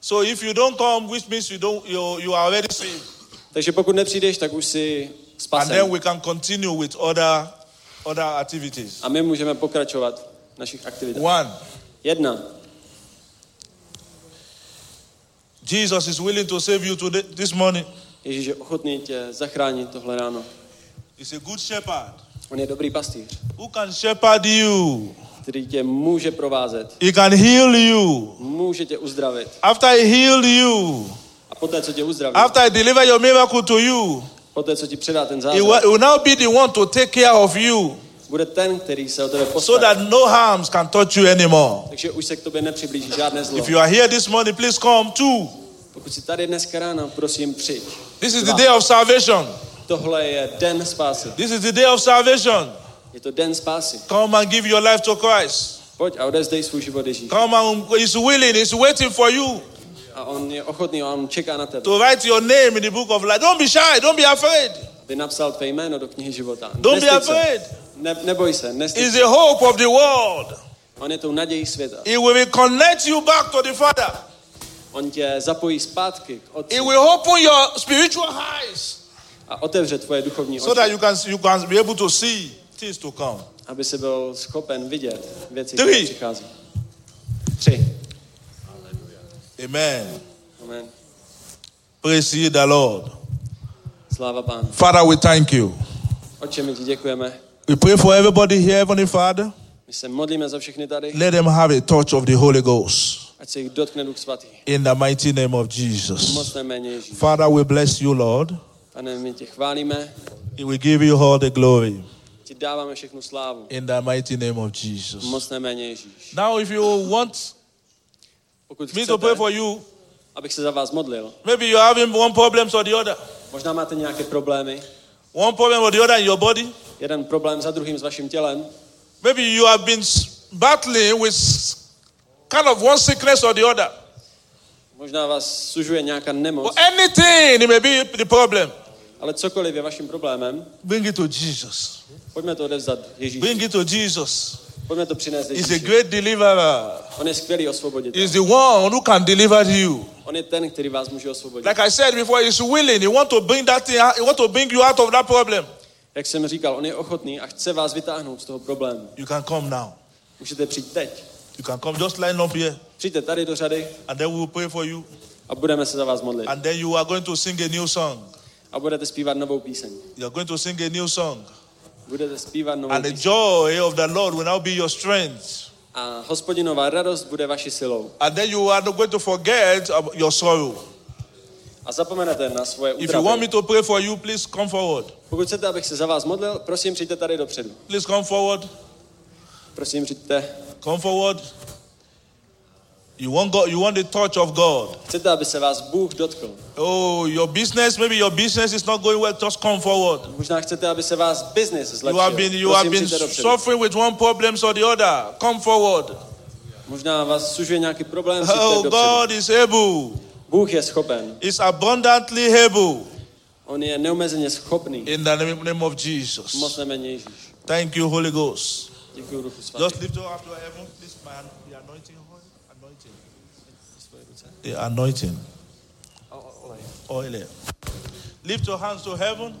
So if you don't come, which means you don't you, you are already saved. Takže pokud nepřijdeš, tak už si And then spasen. we can continue with other other activities. A my můžeme pokračovat v našich aktivitách. One, Jedna. Jesus is willing to save you today this morning. Ježíš je ochotný tě zachránit tohle ráno. He's a good shepherd On je dobrý pastýř, who can shepherd you. který tě může provázet, He can heal you. může tě uzdravit. After he healed you, A poté, co tě uzdraví, after he deliver your miracle to you, poté, co ti předá ten he will, zázrak, he will now be the one to take care of you bude ten, který se o tebe so that no harms can touch you anymore. Takže už se k tobě nepřiblíží žádné zlo. If you are here this morning, please come too. Pokud jsi tady dneska ráno, prosím, přijď. This is the day of salvation. Tohle je den spásy. This is the day of salvation. Je to den spásy. Come and give your life to Christ. Pojď a odezdej svůj život. Come and he's willing, he's waiting for you A on je ochotný, on čeká na tebe. to write your name in the book of life. Don't be shy, don't be afraid. Aby napsal tvé jméno do knihy života. Don't be se. afraid. Ne, neboj se, nestyď se. the hope of the world. On je tou nadějí světa. He will connect you back to the Father. On tě zapojí zpátky k Otci will open your spiritual eyes a otevře tvoje duchovní so that oči, you can you can be able to see things to come. aby si byl schopen vidět věci, které přichází. Tři. Amen. Amen. Praise ye the Lord. Sláva Pánu. Father, we thank you. Oče, my ti děkujeme. We pray for everybody here, Heavenly Father. My se modlíme za všechny tady, Let them have a touch of the Holy Ghost ať se jich dotkne Duch Svatý. in the mighty name of V Jesus. mocné jméně Ježíš. Father, we bless you, Lord. Pane, my tě chválíme, We give you all the glory ti dáváme všechnu slávu. in the mighty name of V Jesus. mocné jméně Ježíš. Now, if you want Pokud me to pray for you, abych se za vás modlil, maybe you're having one problem or the other, možná máte nějaké problémy, one problem or the other in your body. jeden problém za druhým s vaším tělem, Maybe you have been battling with kind of one sickness or the other. možná vás sužuje nějaká nemoc, Or anything, it may be the problem. ale cokoliv je vaším problémem, Bring it to Jesus. pojďme to odevzdat Ježíši. Bring it to Jesus. Pojďme to přinést He's a great deliverer. On je skvělý osvoboditel. He's the one who can deliver you. On je ten, který vás může osvobodit. Like I said before, he's willing. He want to bring that thing. He want to bring you out of that problem. Jak jsem říkal, on je ochotný a chce vás vytáhnout z toho problému. You can come now. Můžete přijít teď. You can come. Just line up here, Přijďte tady do řady and then we will pray for you. a budeme se za vás modlit. And then you are going to sing a new song. A budete zpívat novou píseň. You are going to sing a new song. Budete zpívat novou And the joy of the Lord will now be your strength. A hospodinová radost bude vaší silou. And then you are not going to forget your sorrow. A zapomenete na svoje If you want me to pray for you, please come forward. Pokud chcete, abych se za vás modlil, prosím, přijďte tady dopředu. Please come forward. Prosím, přijďte. Come forward. You want God, you want the touch of God. Chcete, aby se vás Bůh dotkl. Oh, your business, maybe your business is not going well, just come forward. Možná chcete, aby se vás business You have been you have been suffering with one problem or the other. Come forward. Možná vás sužuje nějaký problém, Oh. God is able. Bůh je schopen. Is abundantly able. On je neumezeně schopný. In the name, of Jesus. mocné jméně Ježíš. Thank you, Holy Ghost. Děkuji Duchu Svatý. Just lift up to heaven. Please, my the anointing oil. Anointing. The anointing. Oil. Lift your hands to heaven.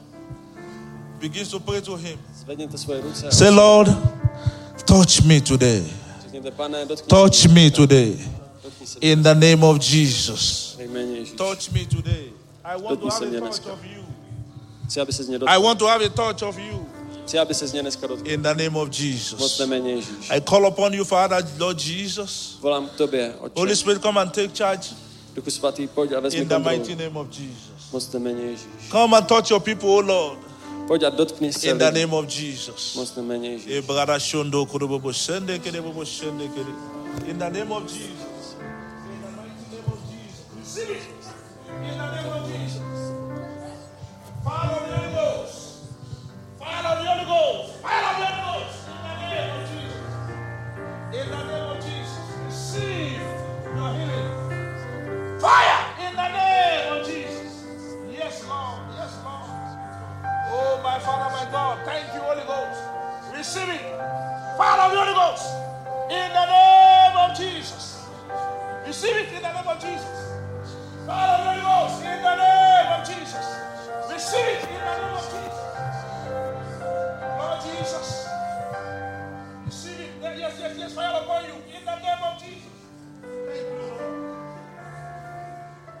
Begins to pray to him. Zvedněte svoje ruce. Say, Lord, touch me today. Řekněte, pane, dotkni Touch me today. In the name of Jesus. Ve jméně Ježíš. Touch me today. I want to have a touch of you. Chci, aby se z něj I want to have a touch of you. Chci, aby se z mě dneska dotkl. In the name of Jesus. I call upon you, Father, Lord Jesus. Volám k tobě, Holy Spirit, come and take charge Duchu svatý, pojď a vezmi in the mighty name of Jesus. Moc jméně Ježíš. Come and touch your people, oh Lord, Pojď a dotkni se in the name of Jesus. Moc jméně Ježíš. Brother Shondo Kurubobo Shende Kedebobo Shende Kede. In the name of Jesus. In the mighty name of Jesus. Receive it. In the name of Jesus. Fire of the Holy Ghost. Fire of the Holy Ghost. In the name of Jesus. In the name of Jesus. Receive your healing. Fire in the name of Jesus. Yes, Lord. Yes, Lord. Oh, my Father, my God. Thank you, Holy Ghost. Receive it. Fire of the Holy Ghost. In the name of Jesus. Receive it in the name of Jesus. Fire of the Holy Ghost. In the name of Jesus. Receive it in the name of Jesus. Jesus. Receive it. Yes, yes, yes. Fire upon you. In the name of Jesus. Thank you, Lord.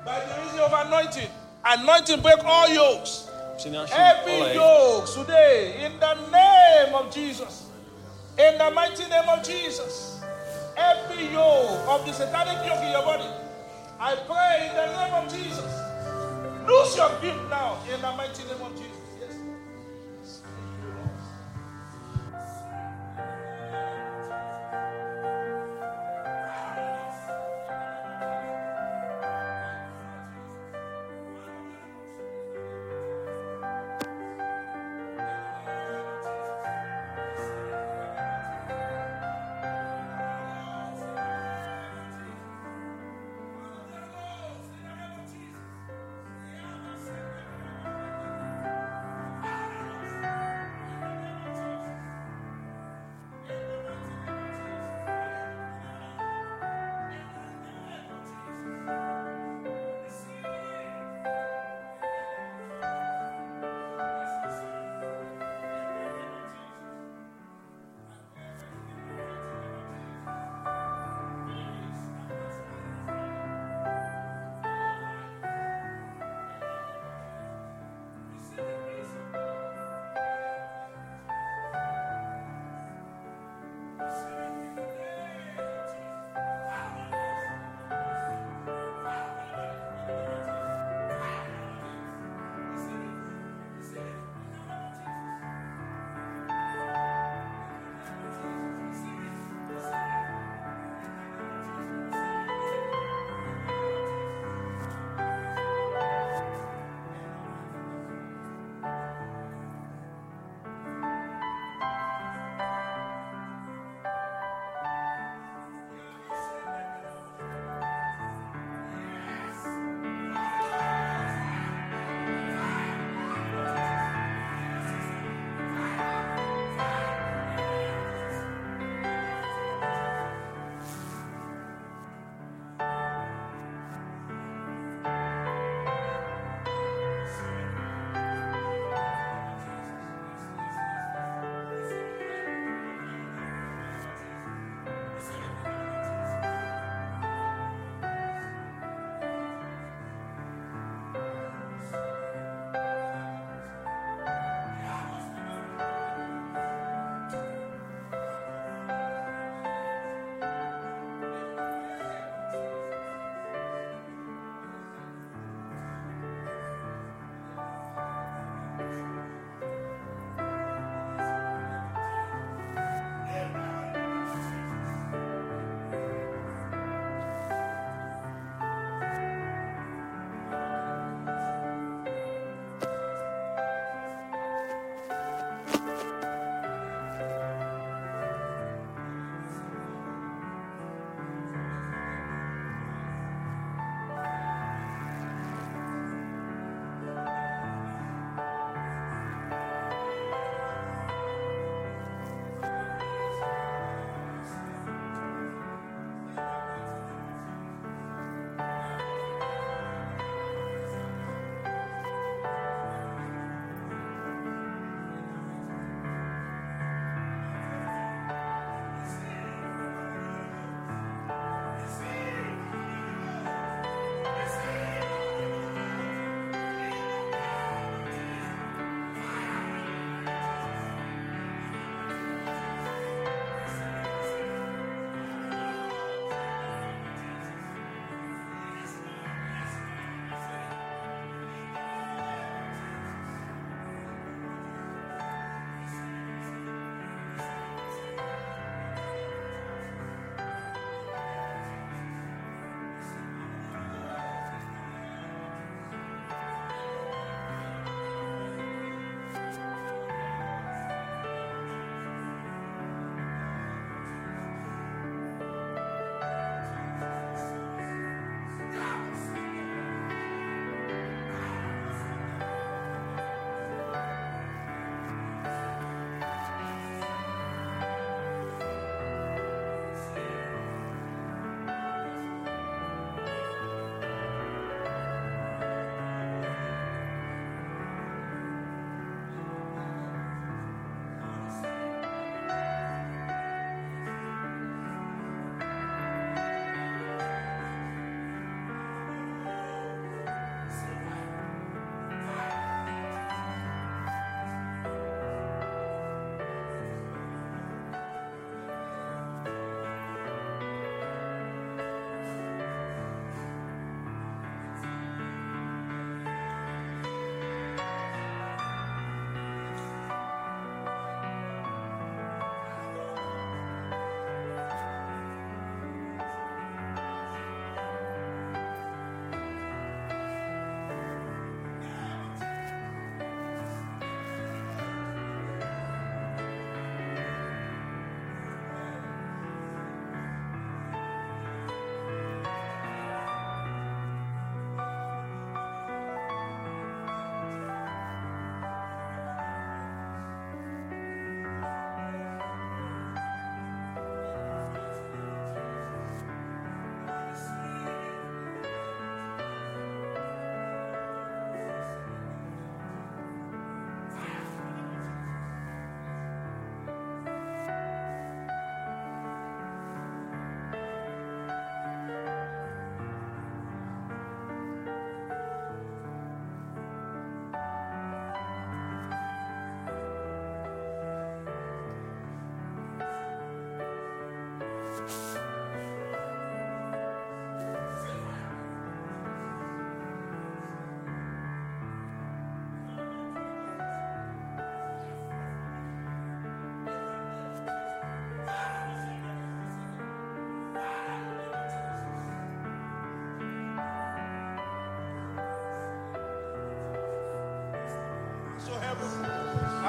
By the reason of anointing, anointing break all yokes. Every yoke today in the name of Jesus. In the mighty name of Jesus. Every yoke of the satanic yoke in your body. I pray in the name of Jesus. Lose your grip now in the mighty name of Jesus.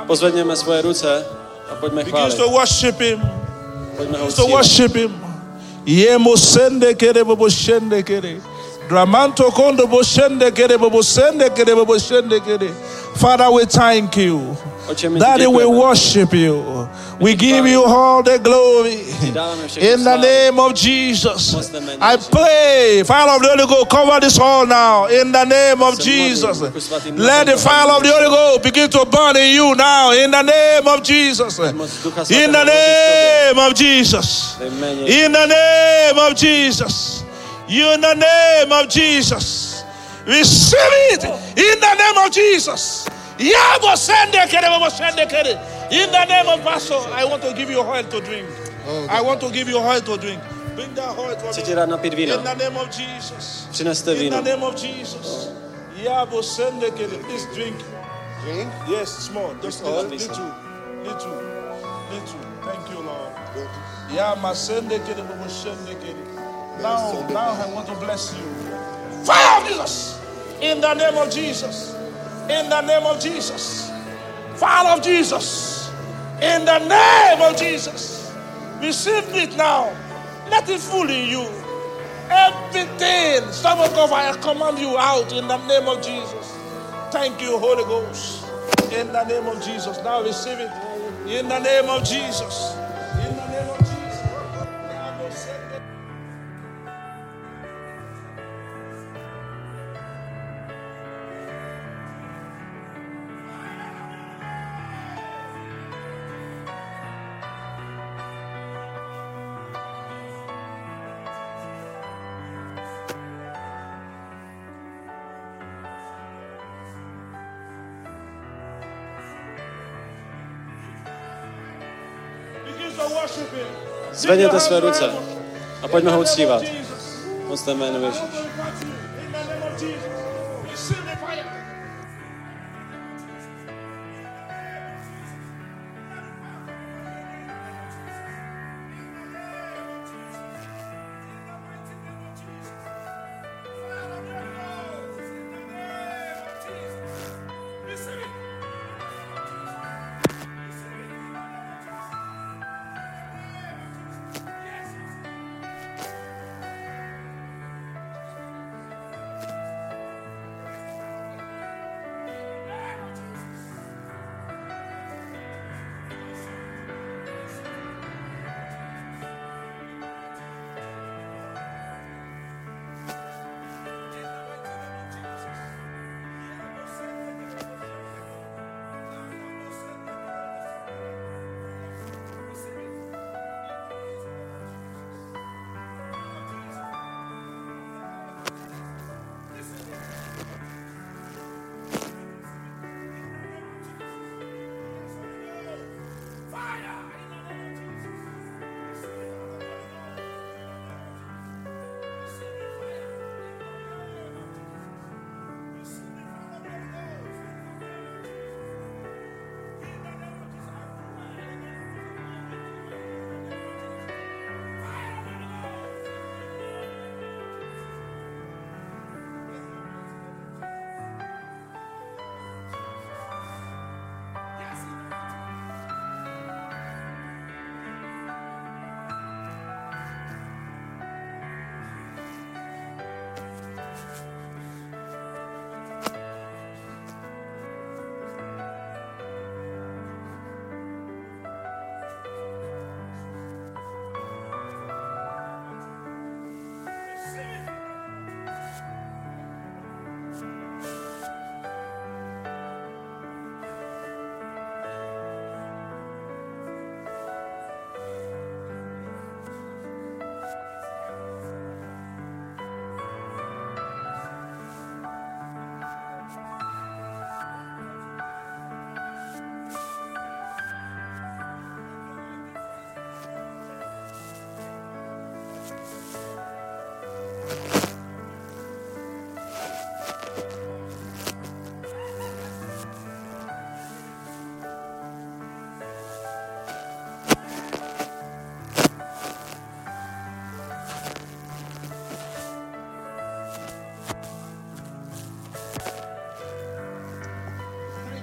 Pozvedněme svoje ruce a pojďme chválit. to worship Him. Pojďme ho to worship Him. Yemo sende kere bobo shende kere. Dramanto kondo bo shende kere bobo sende kere bobo shende kere. Father, we thank you. Oče, my ti Daddy, we worship you. We give you all the glory. In the name of Jesus, I pray, fire of the Holy Ghost, cover this hall now. In the name of Jesus, let the fire of the Holy Ghost begin to burn in you now. In the name of Jesus. In the hoří v tobě. name of Jesus. In the name of Jesus. In the name of Jesus. Receive it in the name of Jesus. Yabo sende kere, sende kere. In the name of Pastor, I want to give you oil to drink. I want to give you oil to drink. Bring that oil to Chci ti me. dát napít víno. In the name of Jesus. Přineste In the name of Jesus. Yabo sende kere. Please drink. Drink? Yes, small. Just oil? little, little, little, little. Thank you, Lord. Yeah, my sende kere, babo sende kere. Now, now I want to bless you. Fire of Jesus. In the name of Jesus. In the name of Jesus. Fire of Jesus. In the name of Jesus. Receive it now. Let it fool you. Everything, stubborn cover, I command you out in the name of Jesus. Thank you, Holy Ghost. In the name of Jesus. Now receive it. In the name of Jesus. Zvedněte své ruce a pojďme ho uctívat. Mocné jméno Ježíš.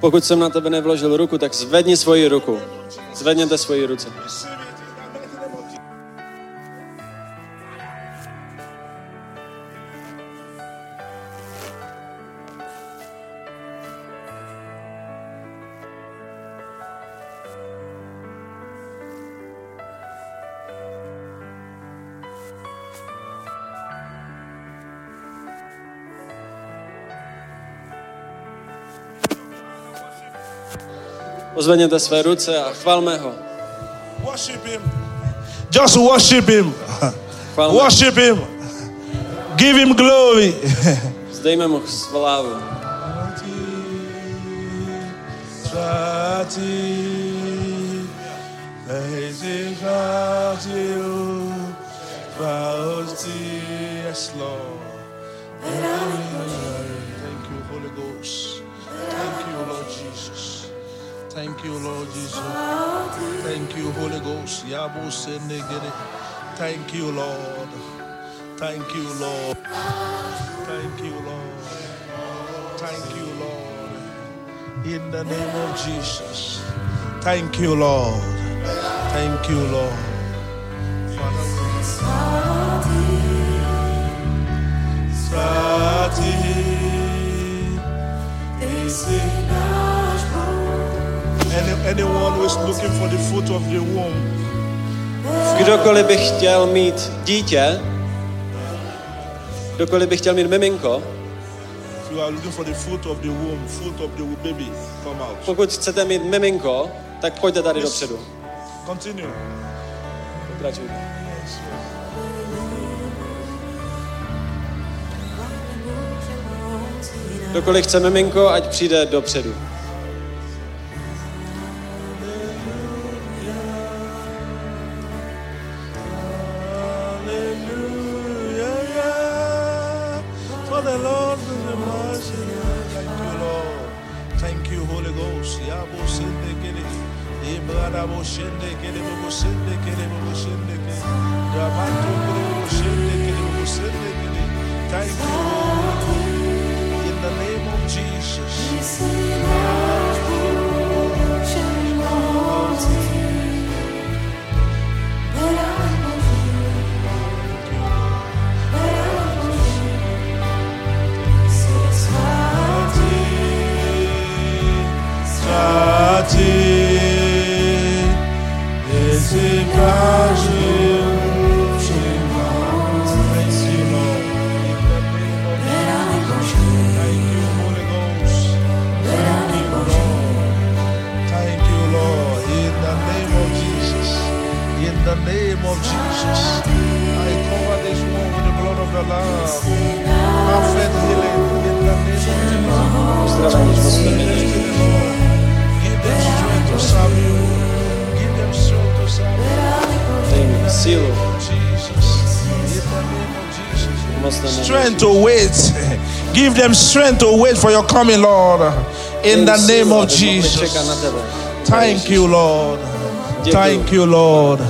Pokud jsem na tebe nevložil ruku, tak zvedni svoji ruku. Zvedněte svoji ruce. Ozvedněte své ruce a chvalme ho. Worship him. Just worship him. Chvalme. ho. Worship him. Give him glory. Zdejme mu slávu. Yes, Lord. Thank you, Holy Ghost. Thank you, Lord Jesus. Thank you, Lord Jesus. Thank you, Holy Ghost. Thank you, Lord. Thank you, Lord. Thank you, Lord. Thank you, Lord. In the name of Jesus. Thank you, Lord. Thank you, Lord. Anyone who is looking for the fruit of the womb, Kdokoliv by chtěl mít dítě, kdokoliv by chtěl mít miminko, if you are looking for the fruit of the womb, fruit of the baby, come out. pokud chcete mít miminko, tak pojďte tady dopředu. Continue. Pokračujte. Kdokoliv chce miminko, ať přijde dopředu. Strength to wait for your coming, Lord. In the name of Jesus. čekat na tebe. Thank you, Lord. Thank you, Lord.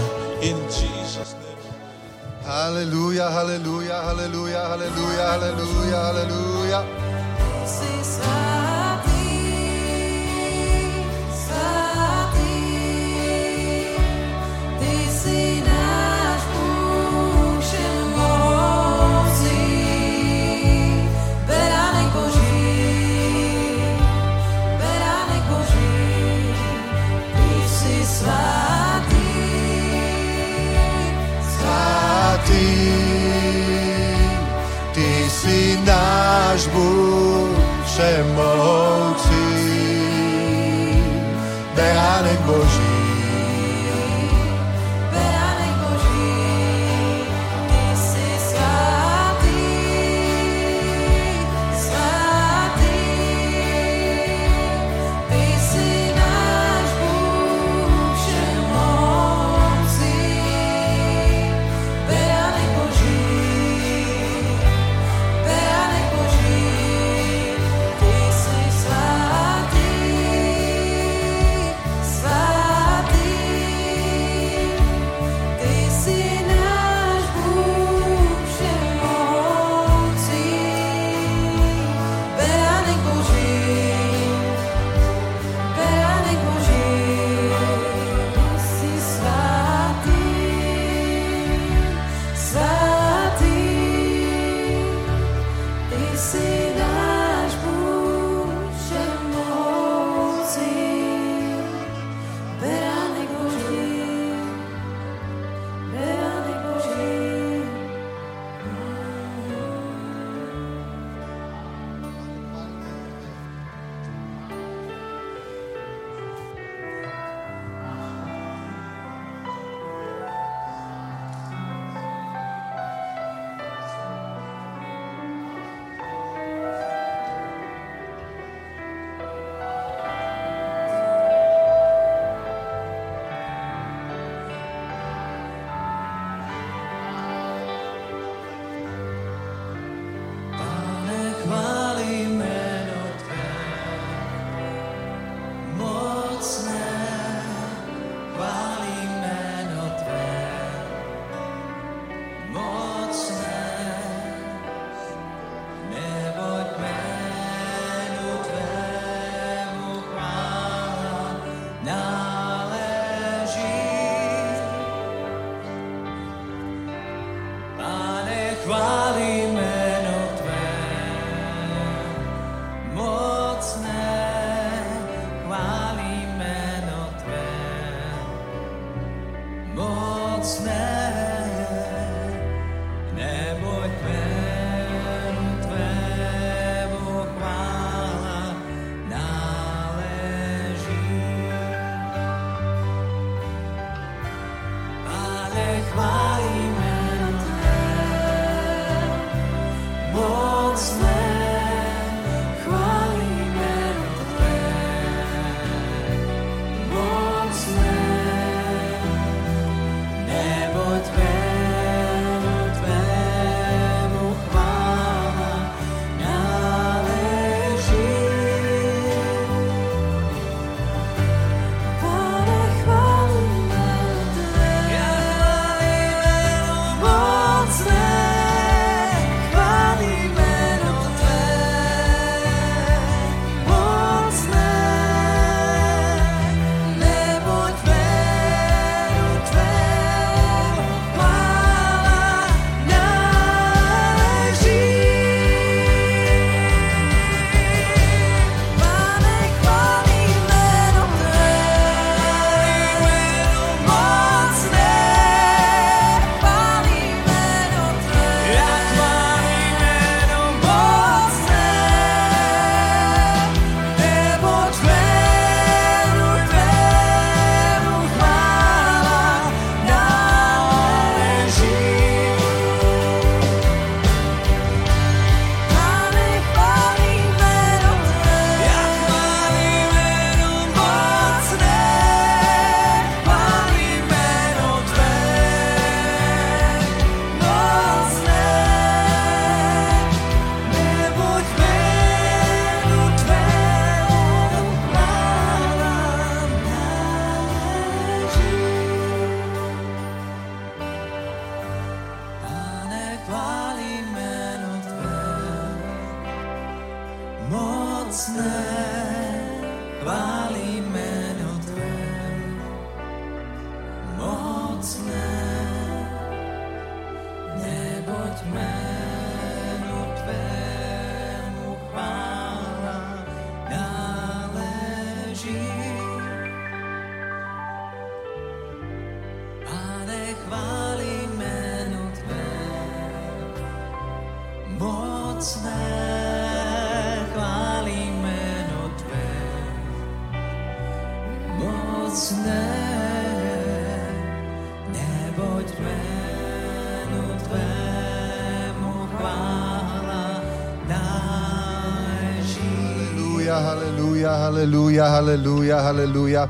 Halelúja, halelúja, halelúja.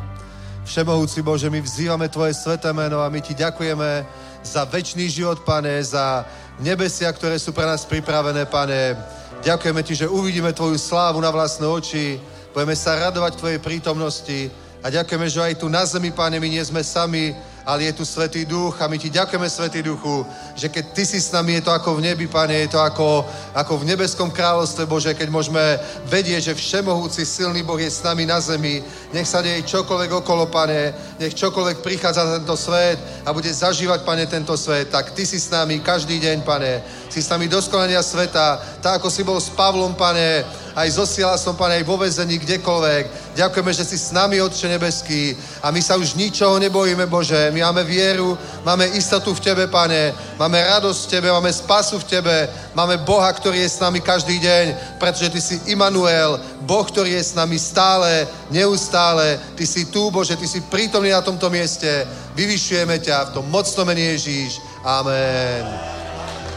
Všemohúci Bože, my vzývame Tvoje sveté meno a my Ti ďakujeme za väčší život, Pane, za nebesia, ktoré sú pre nás pripravené, Pane. Ďakujeme Ti, že uvidíme Tvoju slávu na vlastné oči, budeme sa radovať Tvojej prítomnosti a ďakujeme, že aj tu na zemi, Pane, my nie sme sami, ale je tu Svetý Duch a my Ti ďakujeme, Svetý Duchu, že keď Ty si s nami, je to ako v nebi, Pane, je to ako, ako v nebeskom kráľovstve, Bože, keď môžeme vedieť, že všemohúci silný Boh je s nami na zemi. Nech sa deje čokoľvek okolo, Pane, nech čokoľvek prichádza na tento svet a bude zažívať, Pane, tento svet, tak Ty si s nami každý deň, Pane. Si s nami do skonania sveta, tak ako si bol s Pavlom, Pane, aj zosielal som, Pane, aj vo vezení, kdekoľvek. Ďakujeme, že si s nami, Otče nebeský, a my sa už ničoho nebojíme, Bože. My máme vieru, máme istotu v Tebe, Pane, máme radosť v Tebe, máme spasu v Tebe, máme Boha, ktorý je s nami každý deň, pretože Ty si Immanuel, Boh, ktorý je s nami stále, neustále. Ty si tu, Bože, Ty si prítomný na tomto mieste. Vyvyšujeme ťa v tom mocnom mene Ježíš. Amen.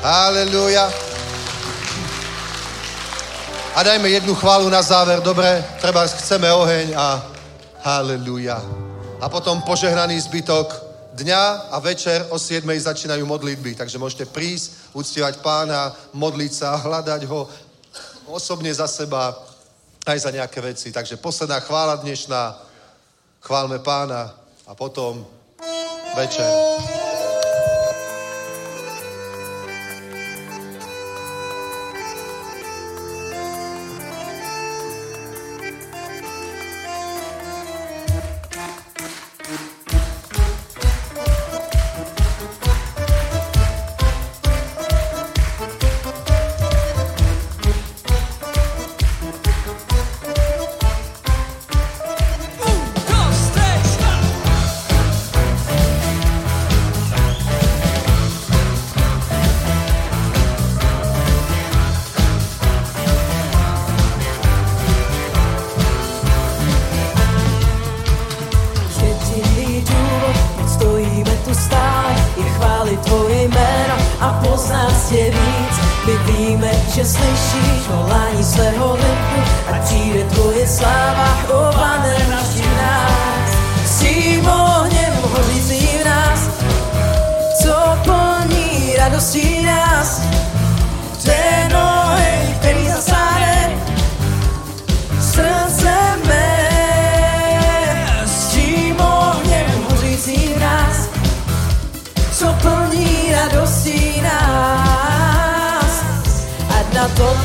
Halelúja. A dajme jednu chválu na záver, dobre? Treba chceme oheň a halleluja. A potom požehnaný zbytok dňa a večer o 7 začínajú modlitby, takže môžete prísť, uctievať pána, modliť sa, hľadať ho osobne za seba, aj za nejaké veci. Takže posledná chvála dnešná, chválme pána a potom večer.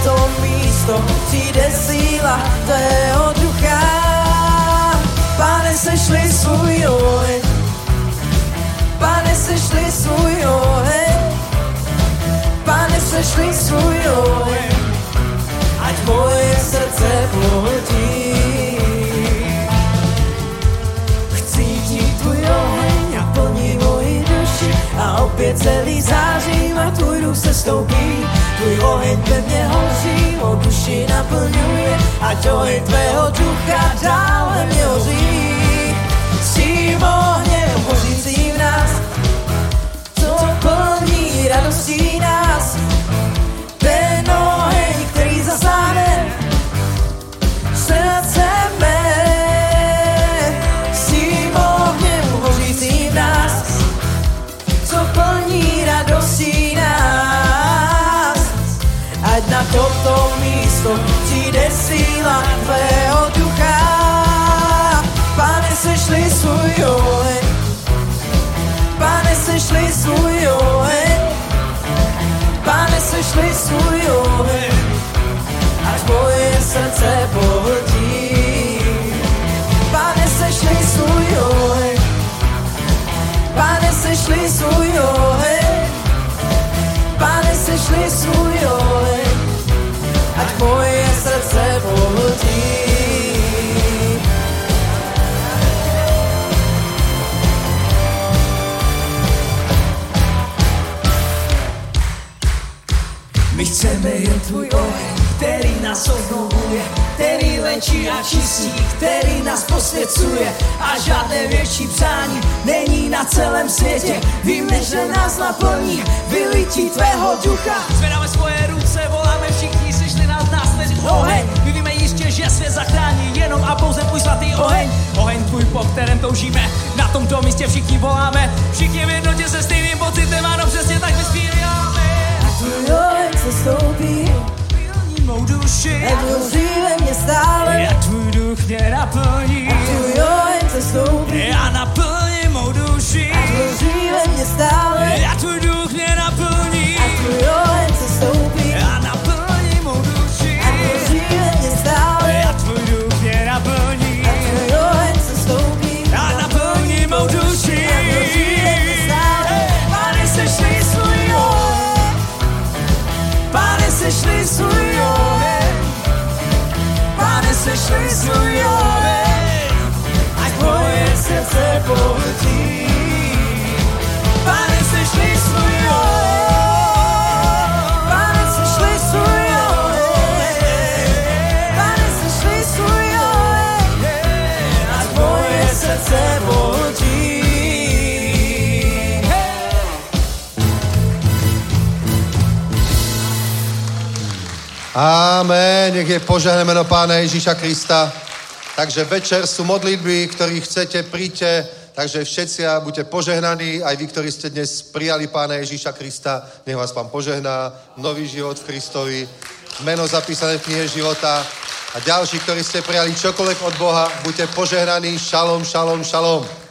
Toto místo přijde síla tvého ducha. Pane, sešli svůj oheň, Pane, sešli svůj oheň, Pane, sešli svůj oheň, ať moje srdce pohltí. Opět celý zářím a tvůj duch se stoupí. Tvůj oheň ve mně hoří, mou duši naplňuje, ať oheň tvého ducha dále mě hoří. S tím ohněm hořící v nás, co plní radostí nás. Ten oheň, který zasáhne místo přijde síla tvého ducha. Pane, sešli svůj oheň, Pane, sešli svůj oheň, Pane, sešli svůj oheň, ať moje srdce pohltí. Pane, sešli svůj oheň, Pane, sešli svůj oheň, Pane, sešli svůj oheň, moje srdce pohltí. My chceme jen tvůj oheň, který nás obnovuje, který léčí a čistí, který nás posvěcuje a žádné větší přání není na celém světě. Víme, že nás naplní vylití tvého ducha. Zvedáme svoje ruce, voláme oheň. My víme jistě, že svět zachrání jenom a pouze tvůj svatý oheň. Oheň tvůj, po kterém toužíme, na tomto místě všichni voláme. Všichni v jednotě se stejným pocitem, ano přesně tak vyspíváme. Tvůj oheň se stoupí, mou duši, hoří ve mně stále. jak tvůj duch mě naplní. Tvůj oheň se stoupí, Já naplním mou duši, hoří ve mně stále. já tvůj duch mě naplní. Sešli svůj oheň, Pane, sešli svůj oheň, ať moje srdce pohltí. Pane, sešli svůj oheň, Pane, sešli svůj oheň. Pane, sešli svůj oheň. ať moje srdce pohltí. Amen, nech je požehné meno Pána Ježíša Krista. Takže večer sú modlitby, ktorí chcete, príďte. Takže všetci a buďte požehnaní, aj vy, ktorí ste dnes prijali Pána Ježíša Krista, nech vás Pán požehná, nový život v Kristovi, meno zapísané v knihe života a ďalší, ktorí ste prijali čokoľvek od Boha, buďte požehnaní, šalom, šalom, šalom.